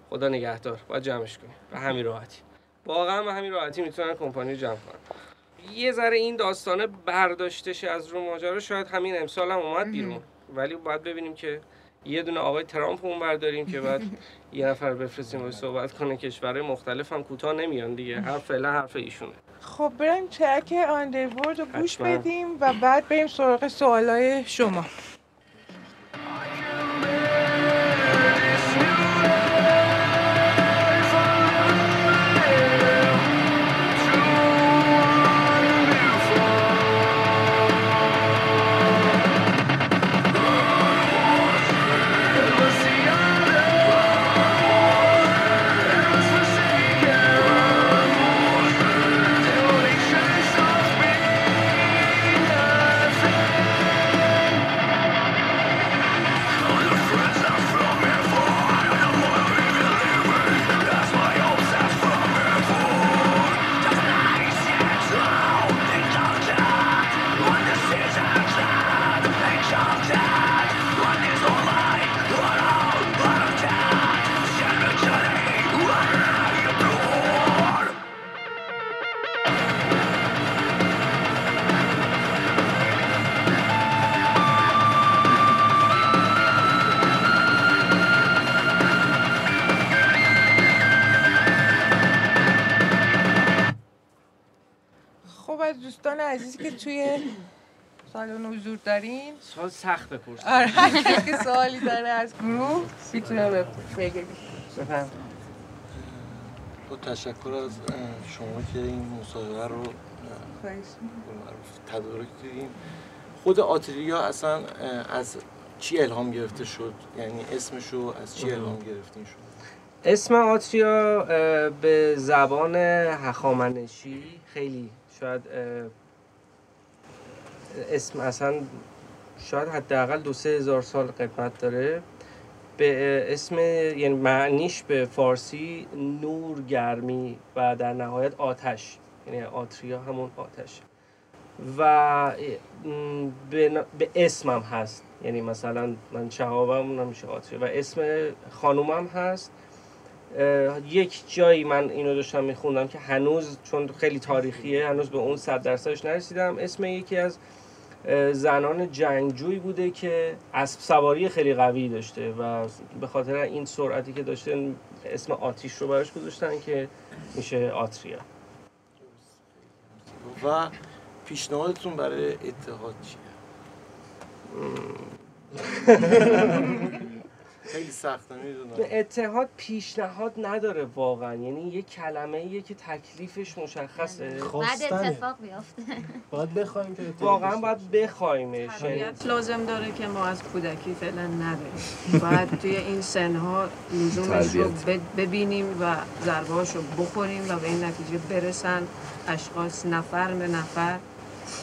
خدا نگهدار باید جمعش کنی به همین راحتی. واقعا به همین راحتی می‌تونن کمپانی رو جمع کنن. یه ذره این داستانه برداشتش از رو ماجرا شاید همین امسال هم اومد بیرون. ولی باید ببینیم که یه دونه آقای ترامپ اون برداریم که بعد یه نفر بفرستیم باید صحبت کنه. کشورهای مختلف هم کوتاه نمیان دیگه. هر فعلا حرف ایشونه. خب بریم ترک آندرورد رو گوش. بدیم و بعد بریم سراغ سوالای شما. دارین سوال سخت بپرس آره هر کسی که سوالی داره از گروه می‌تونه بگه. بفهم با تشکر از شما که این مصاحبه رو تدارک دیدیم خود آتریا اصلا از چی الهام گرفته شد؟ یعنی اسمش رو از چی الهام گرفتین شد؟ اسم آتریا به زبان هخامنشی خیلی شاید اسم اصلا شاید حداقل دو سه هزار سال قدمت داره. به اسم یعنی معنیش به فارسی نور گرمی و در نهایت آتش. یعنی آتریا همون آتش. و به, اسمم هست. یعنی مثلا من شهابم نمیشه آتریا. و اسم خانومم هست. یک جایی من اینو داشتم میخوندم که هنوز چون خیلی تاریخیه هنوز به اون صد درصدش نرسیدم. اسم یکی از زنان جنگجوی بوده که اسب سواری خیلی قوی داشته و به خاطر این سرعتی که داشته اسم آتیش رو براش گذاشتن که میشه آتریا. و پیشنهادتون برای اتحاد چیه؟ خیلی سخته می‌دونم. اتحاد پیشنهاد نداره واقعا. یعنی یه کلمه ایه که تکلیفش مشخصه. بعد خواستنه اتفاق بیفته باید بخوایم که اتحاد واقعا باید بخوایمش. یعنی تربیت لازم داره که ما از کودکی فعلا نداریم باید توی این سنها لزومش رو ببینیم و ضربهاش رو بخوریم و به این نتیجه برسن اشخاص نفر به نفر.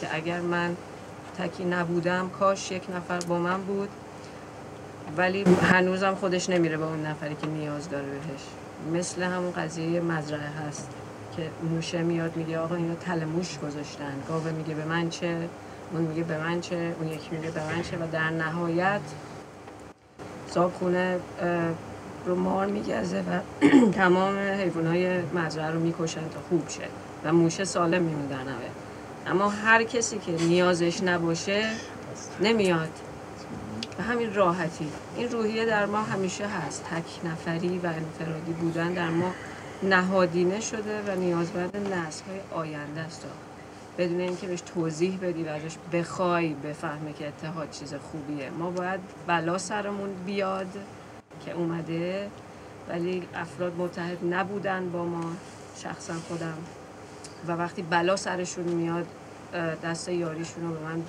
که اگر من تکی نبودم کاش یک نفر با من بود. ولی هنوزم خودش نمیره به اون نفری که نیاز داره بهش. مثل همون قضیه مزرعه هست که موشه میاد میگه آقا اینا تل موش گذاشتن. گاوه میگه به من چه اون میگه به من چه اون یکی میگه به من چه و در نهایت صابخونه رو مار میگزه و تمام حیوانای مزرعه رو می‌کشن تا خوب شه و موشه سالم میمونه در نهایت. اما هر کسی که نیازش نباشه نمیاد. به همین راحتی. این روحیه در ما همیشه هست. تک نفری و انفرادی بودن در ما نهادینه شده و نیازمند نسل های آینده است. بدون اینکه بهش توضیح بدی و ازش بخوای بفهمه که اتحاد چیز خوبیه ما باید بلا سرمون بیاد که اومده. ولی افراد متحد نبودن با ما شخصا خودم. و وقتی بلا سرشون میاد دست یاریشون رو به من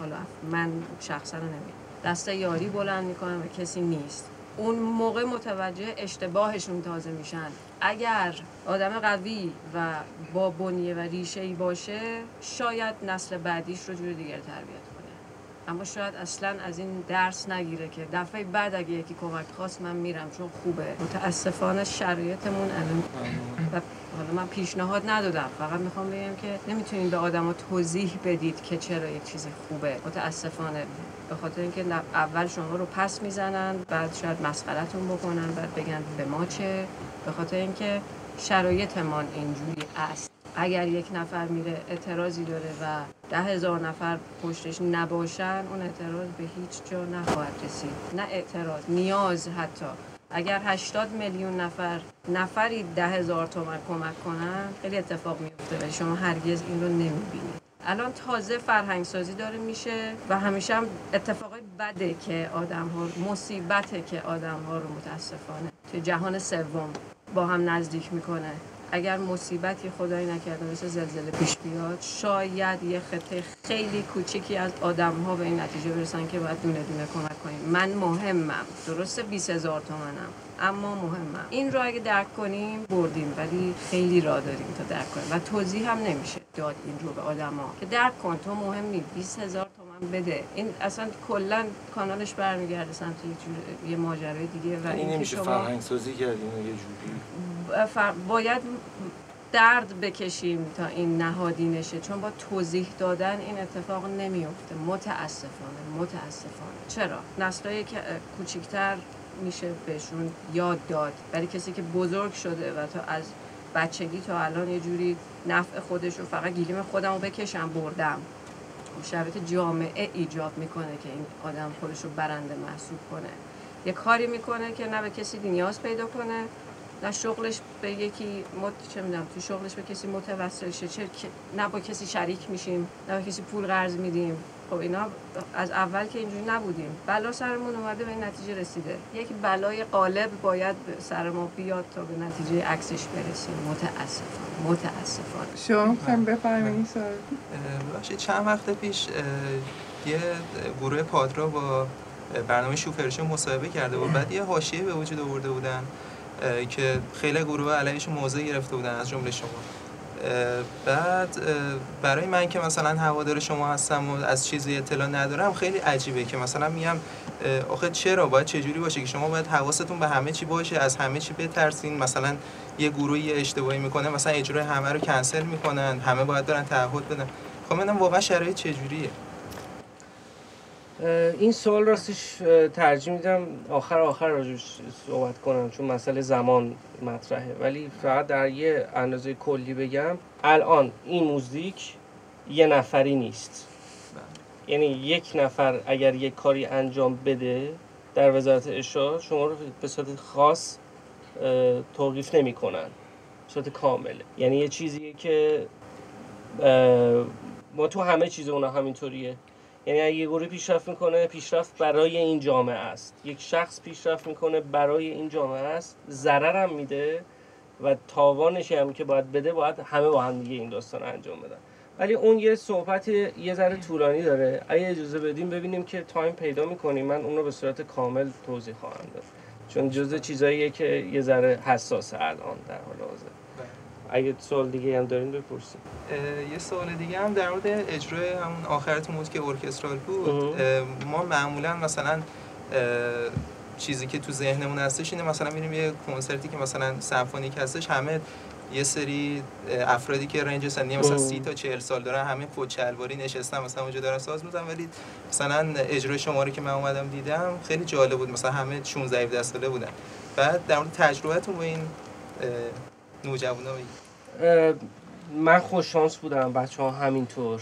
حالا من شخصا رو نمی‌دونم دست یاری بلند می‌کنم و کسی نیست. اون موقع متوجه اشتباهشون تازه میشن. اگر آدم قوی و با بنیه و ریشه ای باشه شاید نسل بعدیش رو جور دیگر تربیت کنه. اما شاید اصلا از این درس نگیره که دفعه بعد اگه یکی کمک خواست من میرم چون خوبه. متاسفانه شرایطمون الان و حالا من پیشنهاد ندادم. فقط می‌خوام بگم که نمی‌تونین به آدما توضیح بدید که چرا یک چیز خوبه. متاسفانه. به خاطر اینکه اول شما رو پس می‌زنن بعد شاید مسخرتون بکنن بعد بگن به ما چه. به خاطر اینکه شرایطمان اینجوری است. اگر یک نفر میره اعتراضی داره و ده هزار نفر پشتش نباشن اون اعتراض به هیچ جا نخواهد رسید. نه اعتراض نیاز حتی. اگر 80 میلیون نفر نفری ده هزار تومن کمک کنن خیلی اتفاق میفته ولی شما هرگز این رو نمی‌بینید. الان تازه فرهنگ سازی داره میشه و همیشه هم اتفاقای بده که آدم ها مصیبته که آدم ها رو متاسفانه. توی جهان سوم با هم نزدیک می‌کنه. اگر مصیبتی خدایی نکرده مثل زلزله پیش بیاد شاید یه خطه خیلی کوچیکی از آدم ها به این نتیجه برسن که باید دونه دونه کمک کنیم. من مهمم. درسته 20 هزار تومنم اما مهمم. این رو اگه درک کنیم بردیم. ولی خیلی راه داریم تا درک کنیم. و توضیح هم نمیشه داد این رو به آدما که درک کن تو مهمی 20 هزار تومن بده. این اصلا کلا کانالش برمیگرده سمت یه جور یه ماجرای دیگه و این اینکه نمیشه شما فرهنگ سازی کرد اینو یه جوری؟ باید درد بکشیم تا این نهادینشه چون با توضیح دادن این اتفاق نمیفته متاسفانه متاسفانه. چرا؟ نسلای کوچیکتر میشه بهشون یاد داد. ولی کسی که بزرگ شده و تا از بچگی تا الان یه جوری نفع خودش رو فقط گیلیم خودم رو بکشم بردم. شرایط جامعه ایجاب می‌کنه که این آدم خودش رو برنده محسوب کنه. یه کاری می‌کنه که نه به کسی نیاز پیدا کنه نه شغلش به یکی مت... چه می‌دونم تو شغلش به کسی متوسل شه. چه نه با کسی شریک میشیم نه با کسی پول قرض میدیم. خب اینا از اول که اینجوری نبودیم. بلا سرمون اومده به این نتیجه رسیده. یک بلای قالب باید سر ما بیاد تا به نتیجه عکسش برسیم. متاسفانه متاسفانه. شما می‌خوایم بفرمایید این سوال چند وقت پیش یه گروه پادرا با برنامه شوفرشون مصاحبه کرده و بعد یه حاشیه به وجود آورده بودن. که خیلی گروه علیهشون موضع گرفته بودن از جمله شما. بعد برای من که مثلا هوادار شما هستم و از چیزی اطلاع ندارم خیلی عجیبه که مثلا میگم اه، آخه چرا؟ باید چجوری باشه که شما باید حواستون به همه چی باشه از همه چی بترسین. مثلا یه گروهی اشتباهی می‌کنه مثلا اجرای همه رو کنسل می‌کنن همه باید برن تعهد بدن. خب ببینم واقعا شرایط چجوریه؟ این سوال راستش ترجیح میدم آخر آخر راجبش صحبت کنم چون مسئله زمان مطرحه. ولی فقط در یه اندازه کلی بگم الان این موزیک یه نفری نیست. یعنی یک نفر اگر یک کاری انجام بده در وزارت ارشاد شما رو به صورت خاص توقیف نمی‌کنن. به صورت کامله یعنی یه چیزیه که ما تو همه چیز اونا همینطوریه. یعنی یه گروه پیشرفت می‌کنه پیشرفت برای این جامعه است. یک شخص پیشرفت می‌کنه برای این جامعه است. ضرر هم میده و تاوانش هم که باید بده باید همه با هم دیگه این داستان انجام بدن. ولی اون یه صحبت یه ذره طولانی داره. اگه اجازه بدیم ببینیم که تایم پیدا می‌کنیم. من اون رو به صورت کامل توضیح خواهم داد. چون جزء چیزاییه که یه ذره حساسه الان در حال حاضر. اگه سوال دیگه هم دارین بپرسید. یه سوال دیگه هم در مورد اجرای همون آخرتون بود که ارکسترال بود. ما معمولا مثلا چیزی که تو ذهنمون هستش اینه مثلا میریم یه کنسرتی که مثلا سمفونیک هستش همه یه سری افرادی که رنج سنی مثلا. 30 تا 40 سال دارن همه کت شلواری نشستن مثلا اونجا دارن ساز می‌زنن. ولی مثلا اجرای شما رو که من اومدم دیدم خیلی جالب بود. مثلا همه 16 17 ساله بودن. بعد در مورد تجربهتون با این نوجوانا بگید اه، من خوش شانس بودم بچه ها همینطور.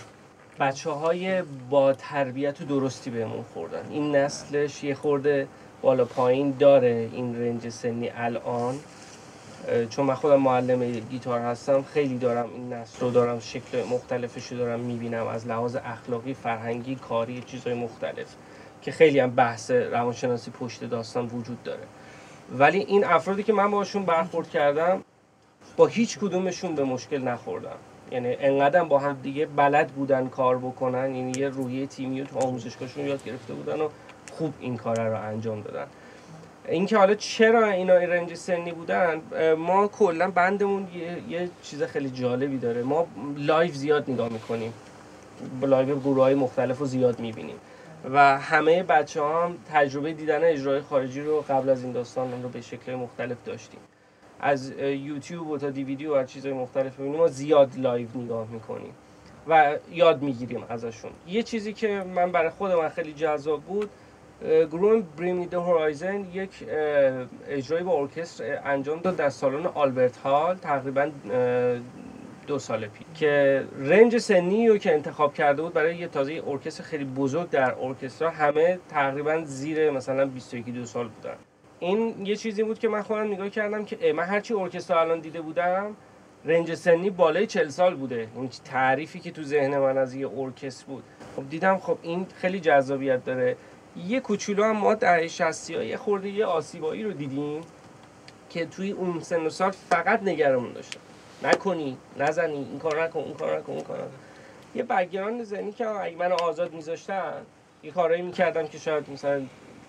بچه های با تربیت و درستی بهمون خوردن. این نسلش یه خورده بالا پایین داره این رنج سنی الان. چون من خودم معلم گیتار هستم خیلی دارم این نسل رو دارم شکل مختلفش رو دارم می‌بینم. از لحاظ اخلاقی فرهنگی کاری چیزهای مختلف که خیلی هم بحث روانشناسی پشت داستان وجود داره. ولی این افرادی که من باشون برخورد کردم با هیچ کدومشون به مشکل نخوردم یعنی انقدر با هم دیگه بلد بودن کار بکنن یعنی یه روحیه تیمی رو تو آموزشگاهشون یاد گرفته بودن و خوب این کار رو انجام دادن. اینکه حالا چرا اینا این range سنی بودن ما کلا band مون یه, یه چیز خیلی جالبی داره. ما live زیاد نگاه می‌کنیم. live گروه های مختلف رو زیاد می‌بینیم. و همه بچه هم تجربه دیدن اجرای خارجی رو قبل از این داستان رو به شکل مختلف داشتیم. از یوتیوب و تا دیویدی و چیزهای مختلف ببینیم ما زیاد live نگاه می‌کنیم و یاد می‌گیریم ازشون. یه چیزی که من برای خود من خیلی جذاب بود گروه Bring Me the Horizon یک اجرایی با ارکستر انجام داد در سالن Albert Hall تقریبا دو سال پیش که range سنی رو که انتخاب کرده بود برای یه تازه ارکستر خیلی بزرگ در ارکسترا همه تقریبا زیر مثلا 21 دو سال بودن. این یه چیزی بود که من خودم نگاه کردم که من هرچی ارکستر الان دیده بودم رنج سنی بالای 40 سال بوده. این تعریفی که تو ذهن من از یه ارکستر بود. خب دیدم خب این خیلی جذابیت داره. یه کوچولو هم ما در 60 ها یه خورده یه آسیبایی رو دیدیم که توی اون سن و سال فقط نگرمون داشتن. نکنی نزنی این کار نکن اون کار نکن اون کار نکن. یه بگراند ذهنی که اگه من آزاد میذاشتن یه کارایی می‌کردم که شاید مثلا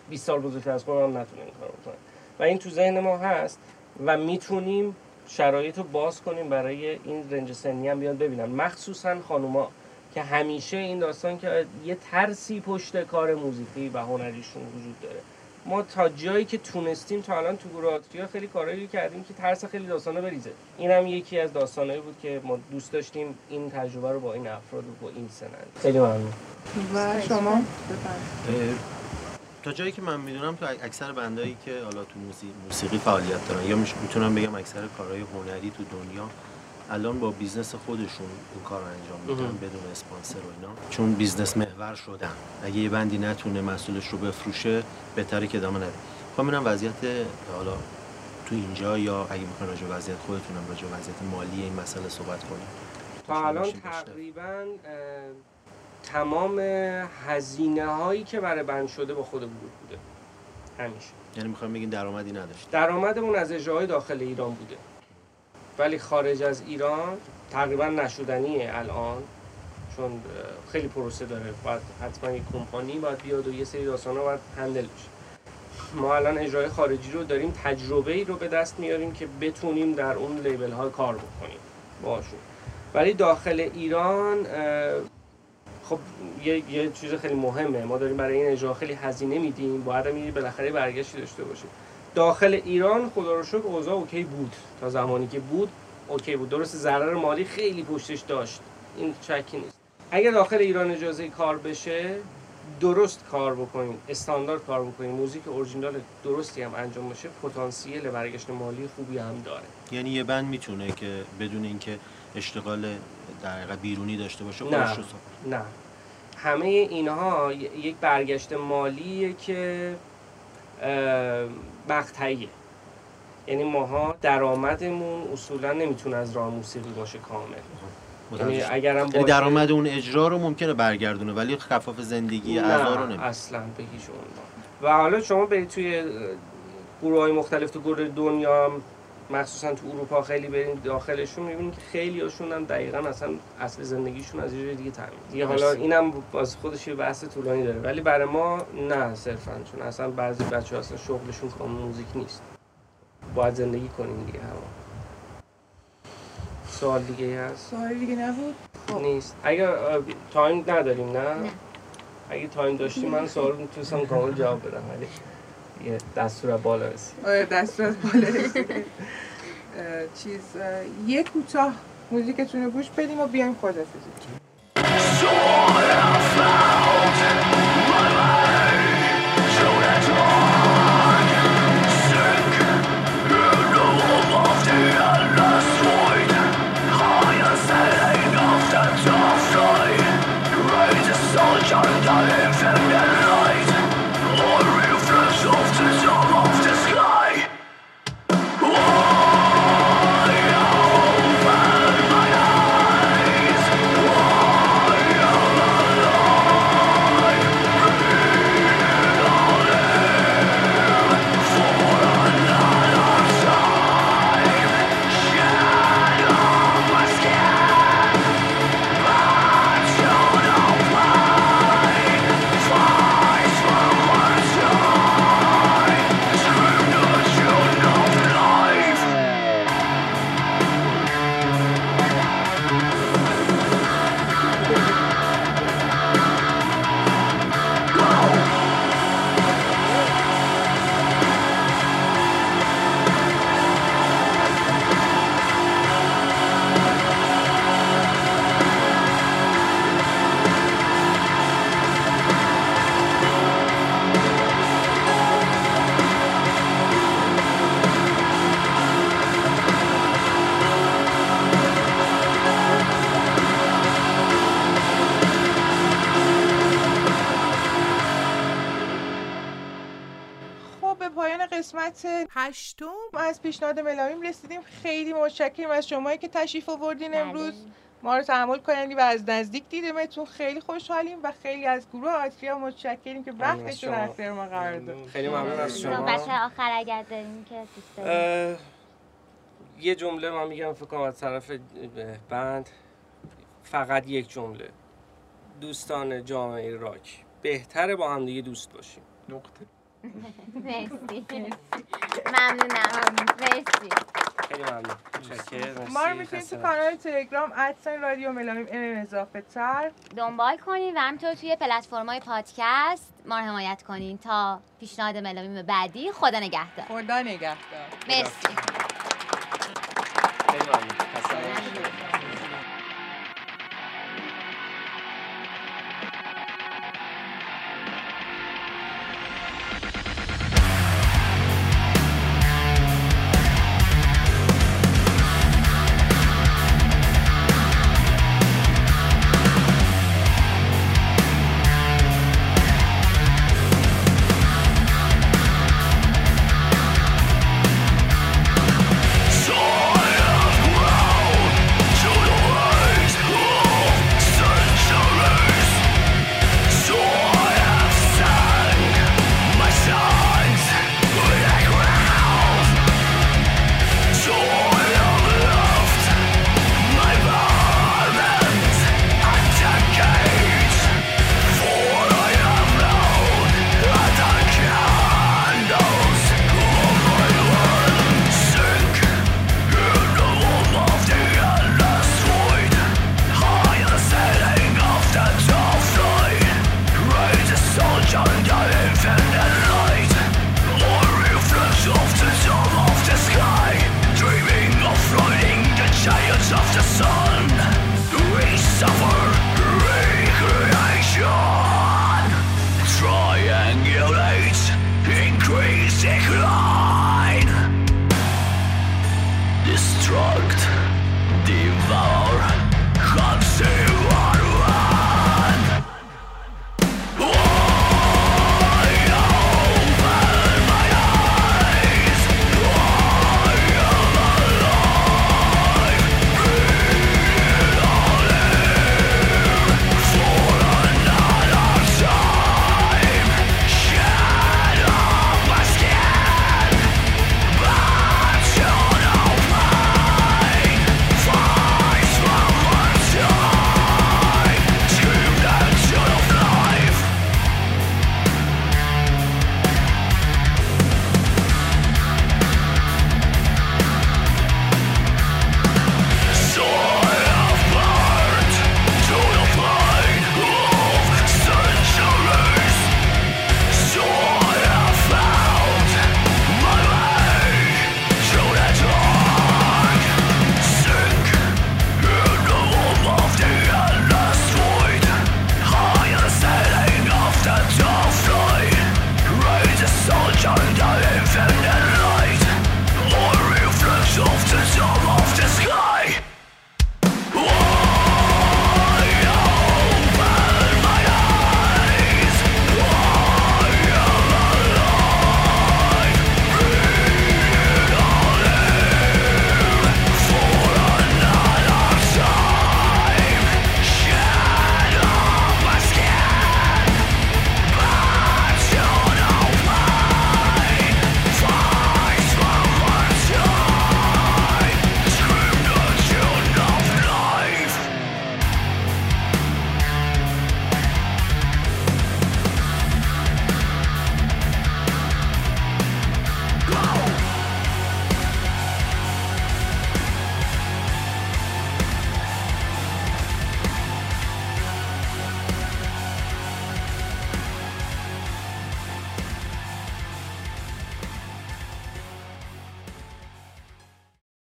20 سال بزرگتر از خودم نتونه این کارو بکنم. و این تو ذهن ما هست و می‌تونیم شرایط رو باز کنیم برای این رنج سنی هم بیان ببینن مخصوصا خانوما که همیشه این داستان که یه ترسی پشت کار موزیکی و هنریشون وجود داره. ما تا جایی که تونستیم تا الان تو گروه آتریا خیلی کارایی کردیم که ترس خیلی داستانا بریزه. این هم یکی از داستانایی بود که ما دوست داشتیم این تجربه رو با این افراد و با این سنن خیلی ممنون. و شما؟ تا جایی که من می‌دونم تو اکثر band ایی که حالا تو موسیقی, موسیقی فعالیت دارن یا می‌تونم بگم اکثر کارهای هنری تو دنیا الان با business خودشون این کار رو انجام میدن. بدون اسپانسر و اینا چون business محور شدن اگه یه band ی نتونه محصولش رو بفروشه بهتره که ادامه نده خب میرم وضعیت حالا تو اینجا یا اگه می‌خواین راجع به وضعیت خودتونم راجع به وضعیت مالی این مسئله صحبت کنیم تا الان. تقریبا تمام هزینه هایی که برای بند شده با خود گروه بوده. همیشه. یعنی می‌خوایم بگین درآمدی نداشت. درآمدمون از اجراهای داخل ایران بوده. ولی خارج از ایران تقریبا نشدنیه الان چون خیلی پروسه داره. باید حتما یک کمپانی باید بیاد و یه سری داستانا باید هندل بشه. ما الان اجرای خارجی رو داریم تجربه ای رو به دست میاریم که بتونیم در اون لیبل ها کار بکنیم. باشون ولی داخل ایران خب یه, یه چیز خیلی مهمه. ما داریم برای این اجرا خیلی هزینه میدیم. باید هم بالاخره برگشتی داشته باشیم. داخل ایران خدا رو شکر اوضاع okay بود. تا زمانی که بود okay بود. درسته ضرر مالی خیلی پشتش داشت. این شکی نیست. اگر داخل ایران اجازه کار بشه درست کار بکنیم. استاندارد کار بکنیم. موزیک اورجینال درستی هم انجام بشه پتانسیل برگشت مالی خوبی هم داره. یعنی یه بند می‌تونه که بدون اینکه اشتغال در بیرونی داشته باشه نه. خودش رو ساخت. نه. همه اینها یک برگشت مالیه که مقطعیه یعنی ماها درآمدمون اصولا نمی‌تونه از راه موسیقی باشه کامل. یعنی اگرم یعنی درآمد اون اجرا رو ممکنه برگردونه ولی خفاف زندگی اعضا رو نمیده اصلا به هیچ عنوان. و حالا شما برید توی گروه های مختلف تو گروه دنیا مخصوصا تو اروپا خیلی برین داخلشون می‌بینید که خیلی هاشون هم دقیقا اصلا اصل زندگیشون از یه جای دیگه تامین دیگه حالا اینم باز خودش یه بحث طولانی داره ولی برای ما نه صرفا چون اصلا بعضی بچه اصلا شغلشون کار موزیک نیست. باید زندگی کنیم دیگه هم سوال دیگه هست؟ سوال دیگه نبود؟ نیست. اگر time نداریم نه, نه. اگه تایم داشتیم من سوال می‌تونستم کامل جواب بدم ولی یه دستور بالا رسید. آره دستور از بالا رسید. چیز یه کوتاه موزیکتون رو گوش بدیم و بیایم خدافزی از پیشنهاد ملامیم رسیدیم. خیلی متشکرم از شمایی که تشریف آوردین. امروز. ما رو تحمل کنید و از نزدیک دیدیمتون. خیلی خوشحالیم و خیلی از گروه آتریا متشکریم که وقتشون در اختیار ما قرار داد. خیلی ممنون از شما. بچه آخر اگر داریم که دوست یه جمله من میگم فکر کنم از طرف بند. فقط یک جمله. دوستان جامعه راک بهتره با هم دیگه دوست باشیم. نقطه. مرسی. ممنونم. مرسی. خیلی ممنون. ما رو می‌تونید تو کانال تلگرام ادساین رادیو ملامیم ام اضافه تر دنبال کنین و همینطور توی پلتفرم‌های پادکست ما رو حمایت کنین تا پیشنهاد ملامیم بعدی. خدا نگهدار. خدا نگهدار. مرسی. خیلی ممنون.